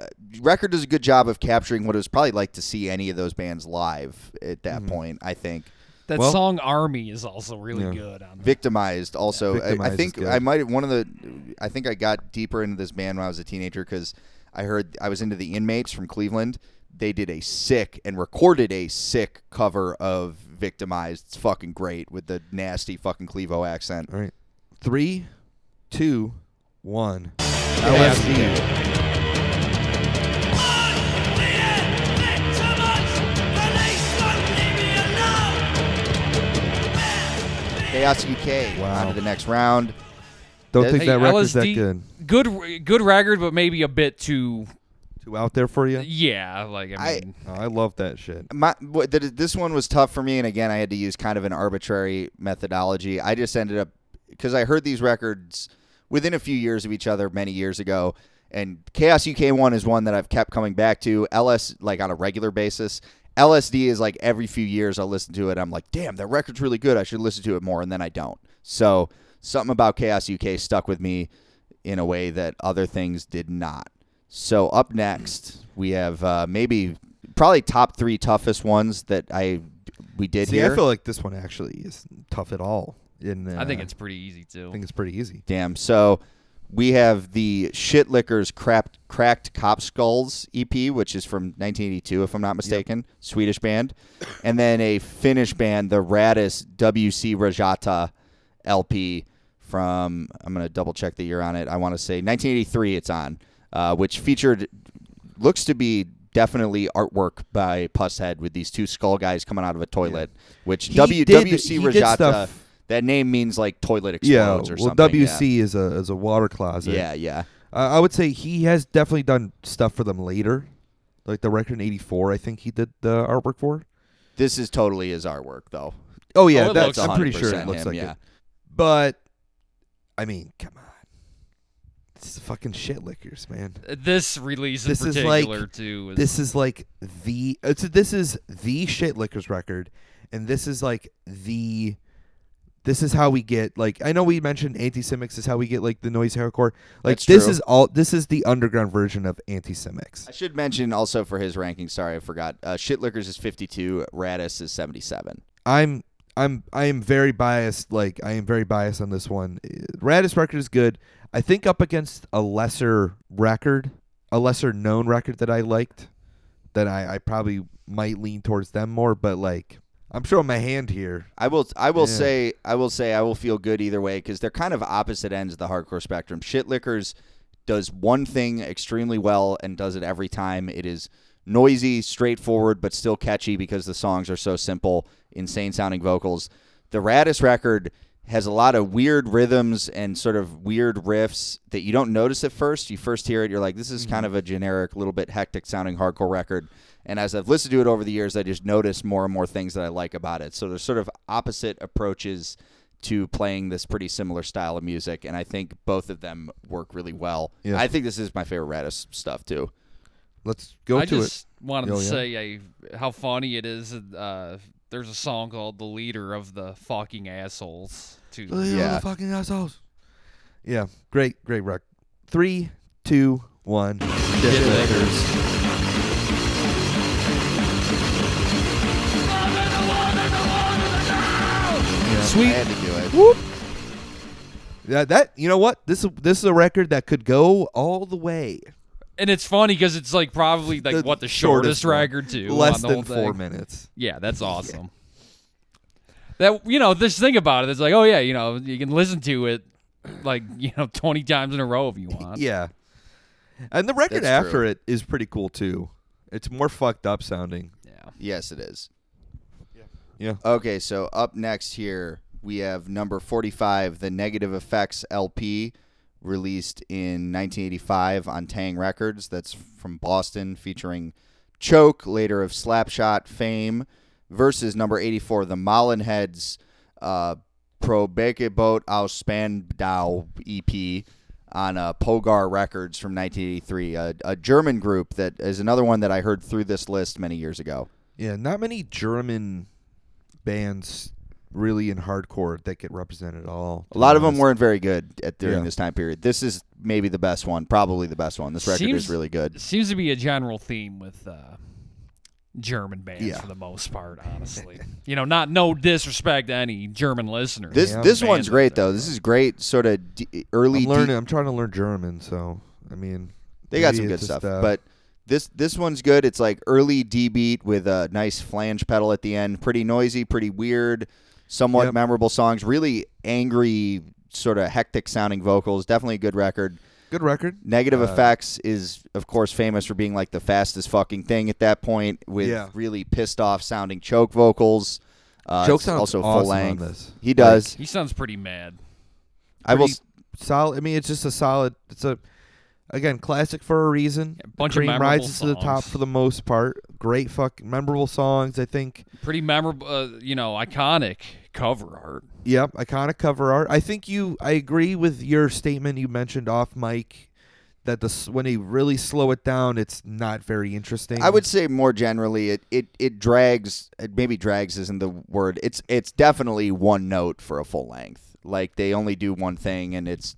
uh, record does a good job of capturing what it was probably like to see any of those bands live at that point. I think That Well- song "Army" is also really Yeah. good. On that. victimized also I- I, think i might have one of the i think i got deeper into this band when i was a teenager because i heard i was into the inmates from cleveland they did a sick and recorded a sick cover of victimized it's fucking great with the nasty fucking clevo accent All right, three, two, one. LSD. Chaos uk Wow. on to the next round Don't Hey, think that record's that good. Good, good record, but maybe a bit too. Too out there for you? Yeah, like I I- mean, Oh, I love that shit. my this one was tough for me and again i had to use kind of an arbitrary methodology i just ended up because i heard these records within a few years of each other many years ago and chaos uk one is one that i've kept coming back to ls like on a regular basis lsd is like every few years i'll listen to it i'm like damn that record's really good i should listen to it more and then i don't so something about chaos uk stuck with me in a way that other things did not so up next we have uh, maybe probably top three toughest ones that I we did See, here. I feel like this one actually is tough at all. In, uh, I think it's pretty easy too. I think it's pretty easy. Damn. So we have the Shitlickers Crap, Cracked Cop Skulls EP, which is from 1982, if I'm not mistaken, Swedish band, and then a Finnish band, the Rattus WC Räjähtää LP from I'm gonna double check the year on it. I want to say 1983. It's on, uh, which featured looks to be definitely artwork by Pushead with these two skull guys coming out of a toilet. Which He W did- WC Räjähtää. Stuff- That name means like toilet Yeah, explodes or well, something. yeah. Well, WC is a is a water closet. Yeah, yeah. Uh, I would say he has definitely done stuff for them later, like the record in '84. I think he did the artwork for. This is totally his artwork, though. Oh yeah, Oh, that's. I'm pretty sure it looks him, like yeah. it. But, I mean, come on, it's fucking Shitlickers, man. This release in This is like- particular too. Is, This is like the it's this is the Shitlickers record, and this is like the this is how we get like I know we mentioned Anti-Cimex is how we get like the noise hardcore. Like That's this true. is all this is the underground version of Anti-Cimex. I should mention also for his ranking. Sorry, I forgot. Uh, Shitlickers is 52. Rattus is 77. I'm I'm I am very biased. Like I am very biased on this one. Uh, Rattus record is good. I think up against a lesser record, a lesser known record that I liked, that I I probably might lean towards them more. But like I'm showing my hand here. I will. I will Yeah. say. I will say. I will feel good either way because they're kind of opposite ends of the hardcore spectrum. Shitlickers does one thing extremely well and does it every time. It is noisy, straightforward, but still catchy because the songs are so simple. Insane sounding vocals. The Rattus record has a lot of weird rhythms and sort of weird riffs that you don't notice at first. You first hear it, you're like, this is kind mm-hmm. of a generic, little bit hectic sounding hardcore record. And as I've listened to it over the years, I just notice more and more things that I like about it. So there's sort of opposite approaches to playing this pretty similar style of music, and I think both of them work really well. Yeah. I think this is my favorite Rattus stuff too. Let's go I to just wanted Oh, to yeah. say uh, how funny it is. Uh, there's a song called "The Leader of the Fucking Assholes." Too. it. Yeah. Yeah, fucking assholes. Yeah, great, great rec. Three, two, one. Shit Sweet. I had to do it. Yeah, that you know what this is this is a record that could go all the way. And it's funny because it's like probably like The what the shortest shortest, one. record too. Less on the than whole four thing. minutes. Yeah, that's awesome. That you know, just think about it. It's like, oh yeah, you know, you can listen to it like you know twenty times in a row if you want. Yeah, and the record That's after true. it is pretty cool too. It's more fucked up sounding. Yeah. Yes, it is. Yeah. Okay, so up next here we have number 45, the Negative FX LP, released in 1985 on Taang! Records. That's from Boston, featuring Choke, later of Slapshot fame, versus number 84, the Mollenheads uh, Pro Boat aus Spandau EP on uh, Pogar Records from 1983, a, a German group that is another one that I heard through this list many years ago. Yeah, not many German bands really in hardcore that get represented at all. A lot of them weren't very good at during Yeah. this time period. This is maybe the best one, probably the best one. This record Seems- is really good. Seems to be a general theme with uh, German bands Yeah. for the most part. Honestly, you know, not no disrespect to any German listeners. This Yeah. this one's great though. This is great, sort of d- early. I'm learning. deep- I'm trying to learn German, so I mean, they got some good it's stuff, uh, but this this one's good. It's like early D beat with a nice flange pedal at the end. Pretty noisy, pretty weird, somewhat Yep. memorable songs. Really angry, sort of hectic sounding vocals. Definitely a good record. good record. Negative Uh, Effects is, of course, famous for being like the fastest fucking thing at that point, with Yeah. really pissed off sounding choke vocals. Uh, Choke sounds also awesome full on length. this. He does. he sounds pretty mad. I will. solid. I mean, it's just a solid. It's a again classic for a reason. Yeah, bunch of Cream memorable rises to the top for the most part. Great fucking memorable songs. I think. Pretty memorable. Uh, you know, iconic cover art. Yep, iconic cover art. I think you. I agree with your statement you mentioned off mic that the when they really slow it down, it's not very interesting. I would say more generally, it, it, it drags. it Maybe drags isn't the word. It's it's definitely one note for a full length. Like they only do one thing, and it's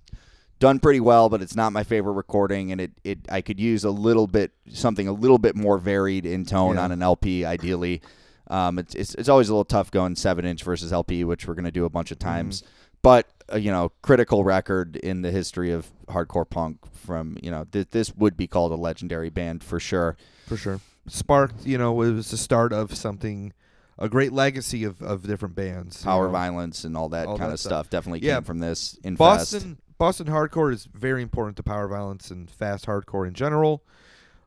done pretty well. But it's not my favorite recording, and it, it I could use a little bit something a little bit more varied in tone Yeah. on an LP, ideally. Um, it's, it's it's always a little tough going seven inch versus LP, which we're gonna do a bunch of times. But uh, you know, critical record in the history of hardcore punk. From you know, th- this would be called a legendary band for sure. for sure. Sparked, you know, it was the start of something, a great legacy of, of different bands. power know. violence and all that All kind that of stuff. stuff, definitely Yeah. came from this infest. Boston Boston hardcore is very important to power violence and fast hardcore in general.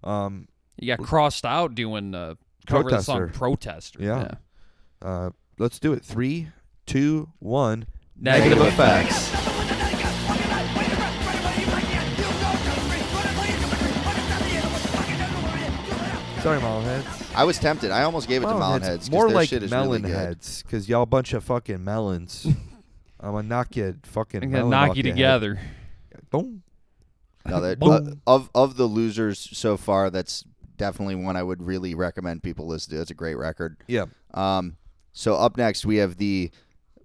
Um, You got crossed out doing uh, cover the song Protester. "Protester." Yeah. uh, let's do it. Three, two, one. Negative FX. Sorry, Melonheads. I was tempted. I almost gave it to Melonheads. More like shit is melon really because y'all bunch of fucking melons. I'm gonna knock you fucking. I'm gonna knock off you your head. together. Boom. No, that, uh, of of the losers so far, that's definitely one I would really recommend people listen to. It's a great record. Yeah. Um, so up next we have the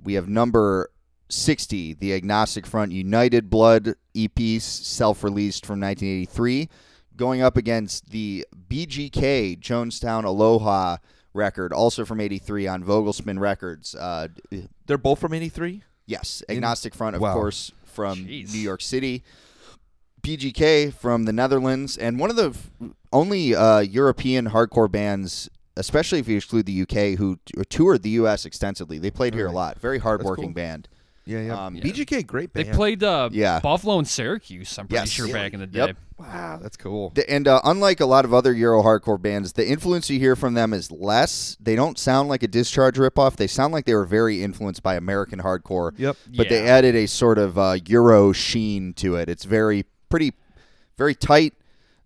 we have number sixty, the Agnostic Front United Blood EP, self-released from 1983, going up against the BGK Jonestown Aloha record, also from '83 on Vogelspin Records. Uh, They're both from '83. Yes, In- Agnostic Front, of wow. course, from Jeez. New York City. BGK from the Netherlands, and one of the f- only uh, European hardcore bands, especially if you exclude the UK, who t- toured the US extensively. They played here a lot. Very hardworking cool. band. Yeah, yeah. Um, BGK, great band. They played uh, Yeah. Buffalo and Syracuse. I'm pretty Yes. sure Yeah. back in the day. Yep. Wow, that's cool. The- And uh, unlike a lot of other Euro hardcore bands, the influence you hear from them is less. They don't sound like a Discharge ripoff. They sound like they were very influenced by American hardcore. Yep. But they added a sort of uh, Euro sheen to it. It's very pretty, very tight,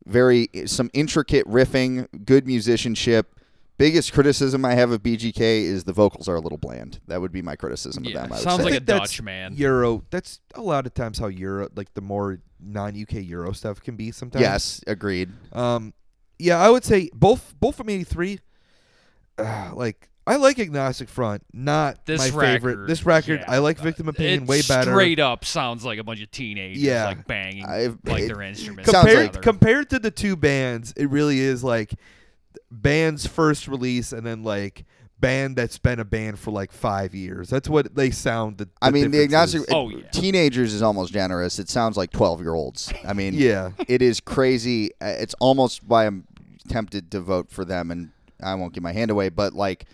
very some intricate riffing, good musicianship. Biggest criticism I have of BGK is the vocals are a little bland. That would be my criticism Yeah, of them. I would sounds say. like I a think Dutch man. Euro. That's a lot of times how Euro, like the more non-UK Euro stuff can be sometimes. yes, agreed. Um, yeah, I would say both both from '83. Uh, like I like Agnostic Front, not This my record, favorite. This record, yeah. I like Victim of Pain way better. Straight up sounds like a bunch of teenagers Yeah. like banging I've- like it- their instruments. Compared together. compared to the two bands, it really is like band's first release and then like band that's been a band for like five years. That's what they sound. The, I mean, the agnostic is. Oh, yeah. teenagers is almost generous. It sounds like twelve year olds. I mean, Yeah. it is crazy. Uh, It's almost why I'm tempted to vote for them, and I won't give my hand away. But like,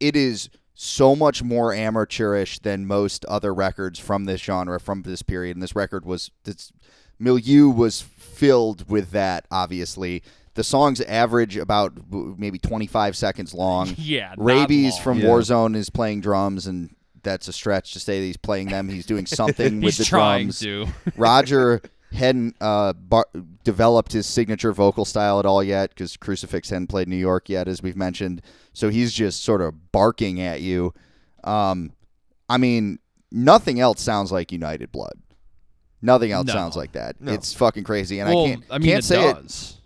it is so much more amateurish than most other records from this genre from this period. And this record was this milieu was filled with that. Obviously, the songs average about maybe 25 seconds long. Yeah, Raybeez long. from Yeah. Warzone is playing drums and. That's a stretch to say that he's playing them. He's doing something with the trying drums. to. Roger hadn't uh, bar- developed his signature vocal style at all yet because Crucifix hadn't played New York yet, as we've mentioned. So he's just sort of barking at you. Um, I mean, nothing else sounds like United Blood. Nothing else No. sounds like that. No. It's fucking crazy, and well, I can't. I mean, can't it say it.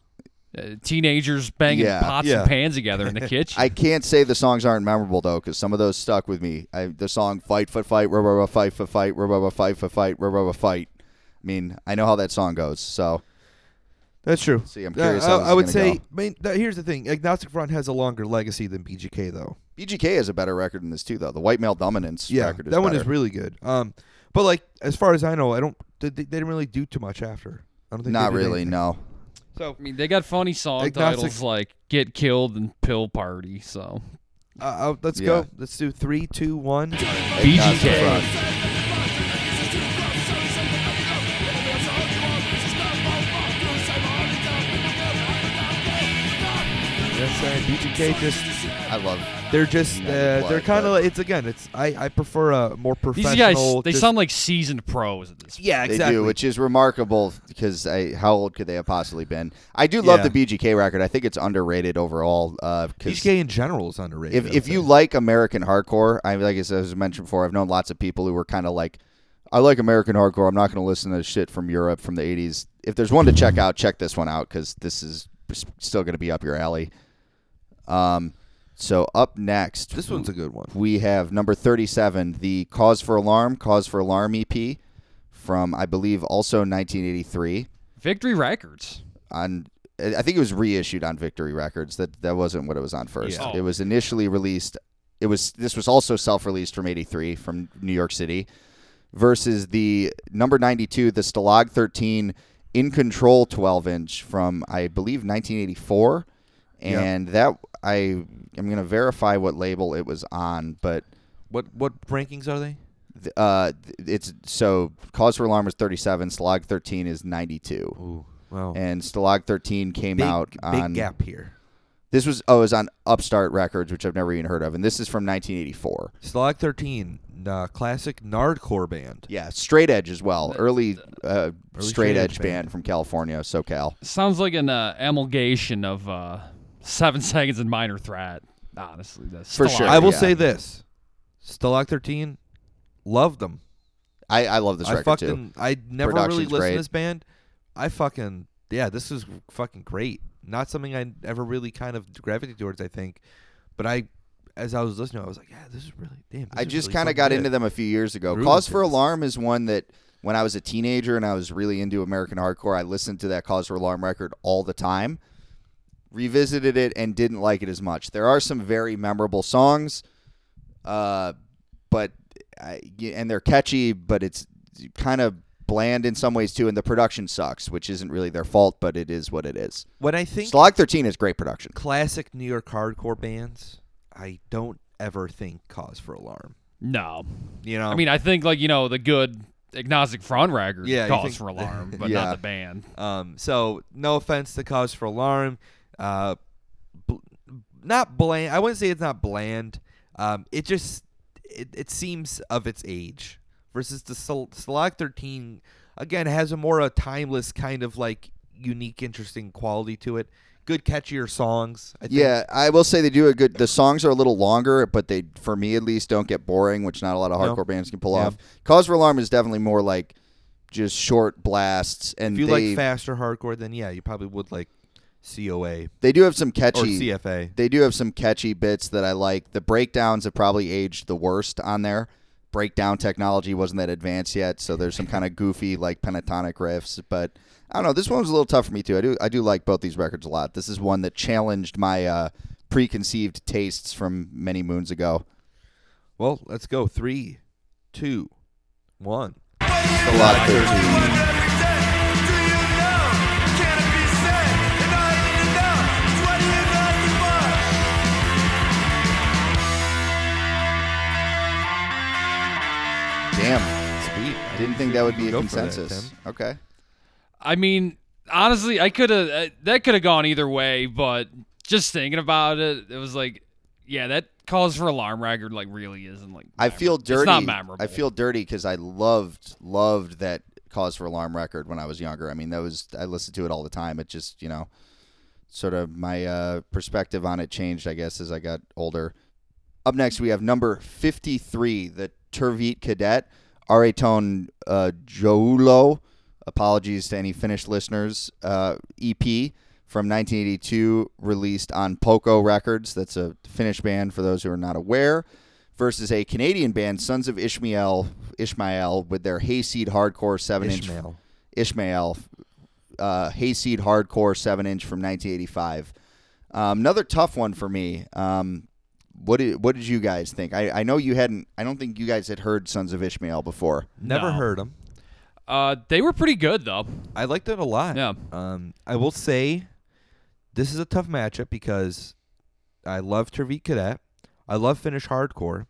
Does. Uh, teenagers banging Yeah. pots Yeah. and pans together in the kitchen. I can't say the songs aren't memorable though, because some of those stuck with me. I, the song "Fight for Fight," rah, rah, rah, fight for fight, rah, rah, rah, fight for fight, rah, rah, rah, fight. I mean, I know how that song goes, so That's true. See, I'm Uh, curious I, how this I would say. go. I mean, th- here's the thing: Agnostic Front has a longer legacy than BGK, though. BGK has a better record than this too, though. The White Male Dominance Yeah, record is that one is really good. Um, but like as far as I know, I don't. They, they didn't really do too much after. I don't think. Not they did really, anything. no. So I mean, they got funny song Agnostic- titles like "Get Killed" and "Pill Party." So uh, uh, let's Yeah. go. Let's do three, two, one. BGK. Yes, and BGK just I love. they're just United uh, Blood, they're kind but- of it's again it's I I prefer a more professional. These guys, they just- sound like seasoned pros at this. yeah They exactly. do, which is remarkable because I, how old could they have possibly been? I do love Yeah. the BGK record. I think it's underrated overall. Uh, 'cause BGK in general is underrated. if I would if you like American hardcore, I like as I was mentioned before, I've known lots of people who were kind of like, I like American hardcore. I'm not going to listen to shit from Europe from the '80s. If there's one to check out, check this one out because this is s- still going to be up your alley. Um, so up next, this one's a good one. we have number 37, the Cause for Alarm, Cause for Alarm EP from I believe also 1983 Victory Records. on I think it was reissued on Victory Records. That that wasn't what it was on first. Yeah. It was initially released. It was this was also self-released from '83 from New York City, versus the number 92, the Stalag 13 In Control 12-inch from I believe 1984, Yeah. and that I am gonna verify what label it was on, but What what rankings are they? th- uh, it's so Cause for Alarm was 37, Stalag 13 is 92, Ooh, wow. and Stalag 13 came big, out on big on gap here. This was oh, it was on Upstart Records, which I've never even heard of, and this is from 1984. Stalag 13, uh, classic Nardcore band. Yeah, straight edge as well. Early, uh, Early straight straight edge edge band. band. from California, SoCal. Sounds like an uh, amalgamation of uh, Seven Seconds and Minor Threat. Honestly, that's For sure. I will yeah. say this: Stalag 13, loved them. I, I love this I record too. fucking I never really listened great. to this band. I fucking yeah, this is fucking great. Not something I ever really kind of gravitated towards. I think, but I, as I was listening, I was like, yeah, this is really damn. I just really kind of got good. into them a few years ago. Groove Cause for Alarm is one that when I was a teenager and I was really into American hardcore, I listened to that Cause for Alarm record all the time. Revisited it and didn't like it as much. There are some very memorable songs, uh, but I, and they're catchy, but it's kind of bland in some ways too. And the production sucks, which isn't really their fault, but it is what it is. When I think Stalag 13 is great production. classic New York hardcore bands, I don't ever think Cause for Alarm. No. You know, I mean, I think like you know the good agnostic front record Yeah, cause think- for alarm, but Yeah. not the band. Um, so no offense to cause for alarm, uh, bl- not bland. I wouldn't say it's not bland. Um, it just it, it seems of its age versus the Sol- Stalag Thirteen. Again, has a more a timeless kind of like unique, interesting quality to it. Good, catchier songs. I think. Yeah, I will say they do a good. The songs are a little longer, but they, for me at least, don't get boring, which not a lot of No. hardcore bands can pull Yeah. off. Cause for Alarm is definitely more like just short blasts, and If you they like faster hardcore, then yeah, you probably would like COA they do have some catchy or. CFA. They do have some catchy bits that I like. The breakdowns have probably aged the worst on there. Breakdown technology wasn't that advanced yet, so there's some kind of goofy like pentatonic riffs. But I don't know. This one was a little tough for me too. I do I do like both these records a lot. This is one that challenged my uh, preconceived tastes from many moons ago. Well, let's go. Three, two, one. Damn. Sweet. I Didn't think that would be a Go for that, consensus. Tim. okay. I mean, honestly, I could have uh, that could have gone either way, but just thinking about it, it was like, yeah, that cause for alarm record like really isn't like. I feel memorable. dirty. It's not memorable. I feel dirty because I loved loved that Cause for Alarm record when I was younger. I mean, that was I listened to it all the time. It just you know, sort of my uh, perspective on it changed, I guess, as I got older. Up next, we have number fifty three, the Terveet Kädet, Areton uh, Joulu. Apologies to any Finnish listeners. Uh, EP from 1982, released on Poko Records. That's a Finnish band for those who are not aware versus a Canadian band, Sons of Ishmael, Ishmael, with their Hayseed Hardcore seven inch Ishmael. Ishmael, uh, Hayseed Hardcore seven inch from 1985. Um, another tough one for me. Um, what did what did you guys think? I, I know you hadn't. I don't think you guys had heard Sons of Ishmael before. Never No. heard them. Uh, they were pretty good though. I liked it a lot. Yeah. Um, I will say, this is a tough matchup because I love Terveet Kädet. I love Finnish hardcore.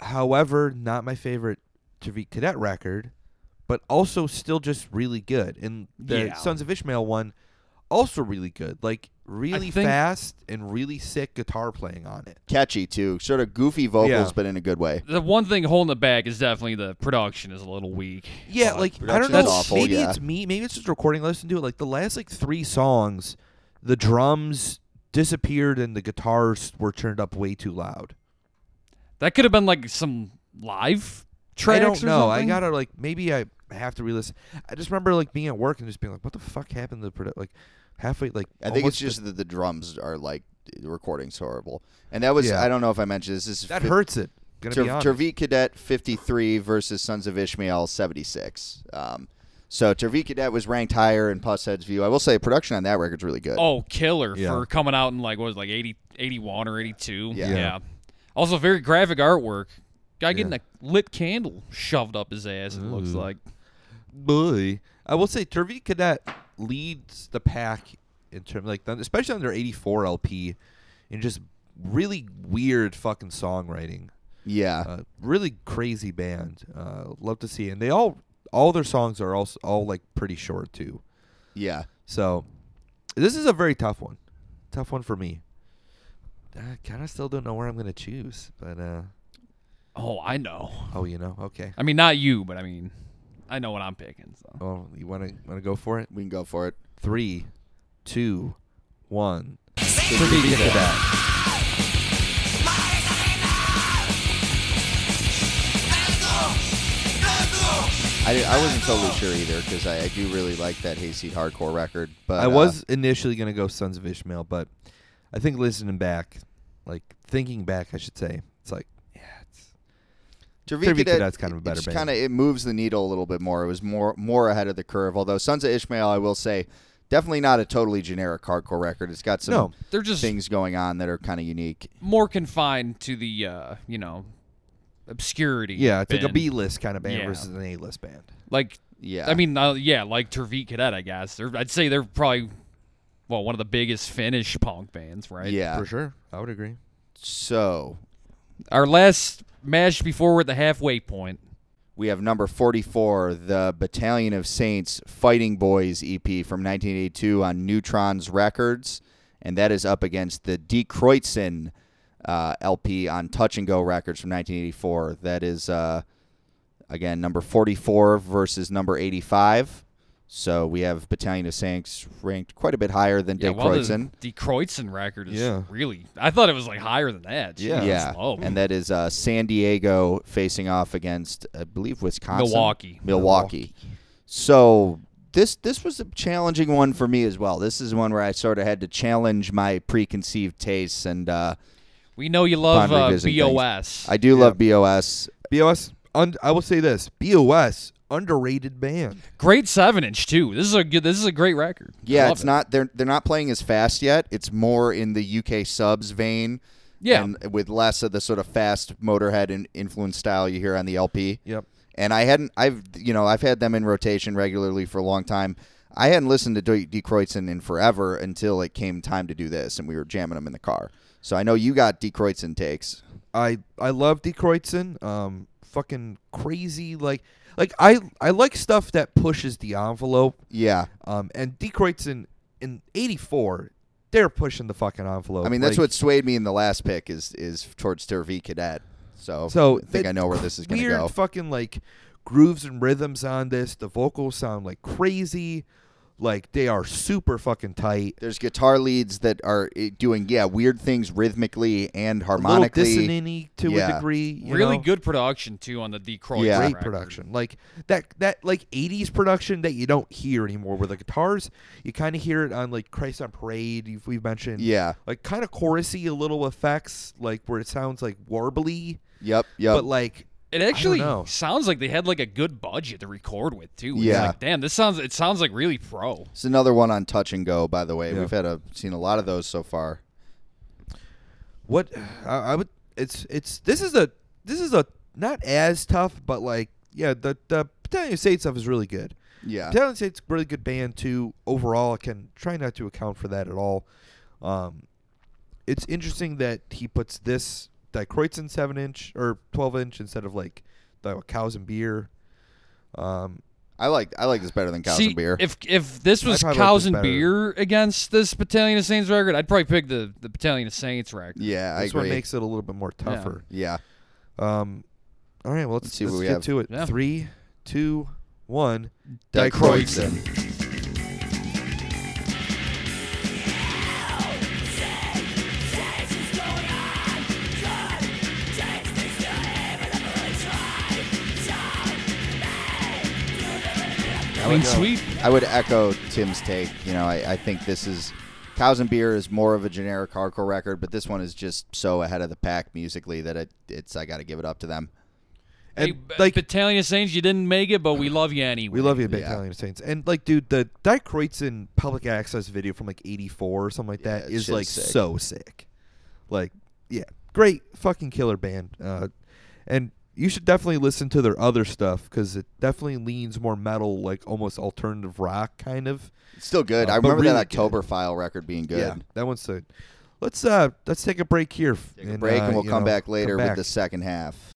However, not my favorite Terveet Kädet record, but also still just really good. And the Yeah. Sons of Ishmael one, also really good. Like really think- fast and really sick guitar playing on it. Catchy too, sort of goofy vocals, Yeah. but in a good way. The one thing holding it back is definitely the production is a little weak. Yeah, But- like I don't know. awful, maybe yeah. it's me. Maybe it's just recording. Listen to it. Like the last like three songs, the drums disappeared and the guitars were turned up way too loud. that could have been like some live tracks. I don't or know. I gotta like maybe I have to re-listen. I just remember like being at work and just being like, "What the fuck happened to the produ-" like halfway like I think it's almost just that the drums are like the recording's horrible. And that was Yeah. I don't know if I mentioned this. This is that fif- hurts it. Gonna Ter- be honest. Terveet Kädet 53 versus Sons of Ishmael 76. Um, so Terveet Kädet was ranked higher in Pushead's view. I will say production on that record's really good. Oh, killer Yeah. for coming out in like what was it, like 80, 81 or 82. Yeah. Yeah. Also very graphic artwork. Guy getting Yeah. a lit candle shoved up his ass, it looks like. Boy, I will say Terveet Kädet leads the pack in terms like especially on their '84 LP, in just really weird fucking songwriting. yeah. Uh, really crazy band. Uh, love to see, and they all all their songs are also all like pretty short too. yeah. So this is a very tough one, tough one for me. I kind of still don't know where I'm gonna choose, but uh, Oh, I know. oh, you know, okay. I mean, not you, but I mean, I know what I'm picking. So. Oh, you wanna wanna go for it? We can go for it. Three, two, one. Terveet Kädet. I, I wasn't totally sure either because I, I do really like that Hayseed hardcore record. But I uh, was initially gonna go Sons of Ishmael, but I think listening back, like thinking back, I should say, it's like, yeah, it's Tervit Terveet Kädet, Cadet's kind of a better band. Kind of, it moves the needle a little bit more. It was more more ahead of the curve. Although Sons of Ishmael, I will say, definitely not a totally generic hardcore record. It's got some No. They're just things going on that are kind of unique. more confined to the, uh, you know, obscurity. yeah, it's like a band. B list kind of band Yeah. versus an A list band. Like, Yeah, I mean, uh, yeah, like Terveet Kädet, I guess. They're, I'd say they're probably, well, one of the biggest Finnish punk bands, right? yeah. For sure, I would agree. So Our last match before we're at the halfway point. We have number 44, the Battalion of Saints Fighting Boys EP from 1982 on Neutrons Records, and that is up against the Die Kreuzen uh, LP on Touch and Go Records from 1984. That is, uh, again, number 44 versus number 85. So we have Battalion of Saints ranked quite a bit higher than Yeah, Die well, Kreuzen. the, the Kreuzen record is Yeah. really. I thought it was like higher than that. Jeez, Yeah. Yeah, and that is uh, San Diego facing off against, I believe, Wisconsin, Milwaukee. Milwaukee. So this this was a challenging one for me as well. This is one where I sort of had to challenge my preconceived tastes, and uh, we know you love uh, revisiting things. BOS. I do love BOS. BOS. Un- I will say this: BOS underrated band. Great seven inch too. This is a good. This is a great record. Yeah, it's it. not they're they're not playing as fast yet. It's more in the UK subs vein. Yeah. and with less of the sort of fast Motorhead and influence style you hear on the LP. Yep. and I hadn't I've you know I've had them in rotation regularly for a long time. I hadn't listened to D. Die Kreuzen in forever until it came time to do this, and we were jamming them in the car. So I know you got Die Kreuzen takes. I I love Die Kreuzen. Um, fucking crazy. Like like I I like stuff that pushes the envelope. Yeah, Um, and Die in in '84, they're pushing the fucking envelope. I mean that's Like, what swayed me in the last pick is is towards V Cadet. So So I think I know where this is going to weird go. fucking like grooves and rhythms on this. The vocals sound like crazy. Like they are super fucking tight. There's guitar leads that are eh, doing yeah weird things rhythmically and A little harmonically. dissonant to Yeah. a degree. you really know? good production too on the Detroit. Yeah. great record. production. Like that that like 80s production that you don't hear anymore where the guitars you kind of hear it on like Christ on Parade you've, we've mentioned. Yeah. Like kind of chorusy a little effects like where it sounds like warbly Yep. Yep. but like It actually sounds like they had like a good budget to record with too. It's Yeah. like, damn, this sounds. It sounds like really pro. it's another one on Touch and Go. By the way, Yeah. we've had a seen a lot of those so far. what I, I would it's it's this is a this is a not as tough but like yeah the the Battalion State stuff is really good. Yeah. Battalion State's a really good band too. Overall, I can try not to account for that at all. Um, it's interesting that he puts this Die Kreuzen seven inch or twelve inch instead of like the cows and beer. Um, I like I like this better than Cows See, and Beer. if if this was probably like Cows this and. Beer against this Battalion of Saints record, I'd probably pick the the Battalion of Saints record. yeah, I this agree. one makes it a little bit more tougher. yeah. Um, all right, well let's, Let's see let's what we get have. to it. Yeah. Three, two, one. Die Clean sweep. I would echo Tim's take. You know, I, I think this is Cows and Beer is more of a generic hardcore record, but this one is just so ahead of the pack musically that it, it's I got to give it up to them. And hey, like Battalion of Saints, you didn't make it, but we love you anyway. We love you, Yeah. Battalion Saints. And like, dude, the Die Kreuzen public access video from like '84 or something like Yeah, that that is shit like sick. so sick. Like, yeah, great fucking killer band. Uh, and you should definitely listen to their other stuff because it definitely leans more metal, like almost alternative rock kind of. It's still good. Uh, I remember really that good. October File record being good. Yeah, that one's good. Let's uh, let's take a break here. Take a break, uh, and we'll come know, back later come with the second half.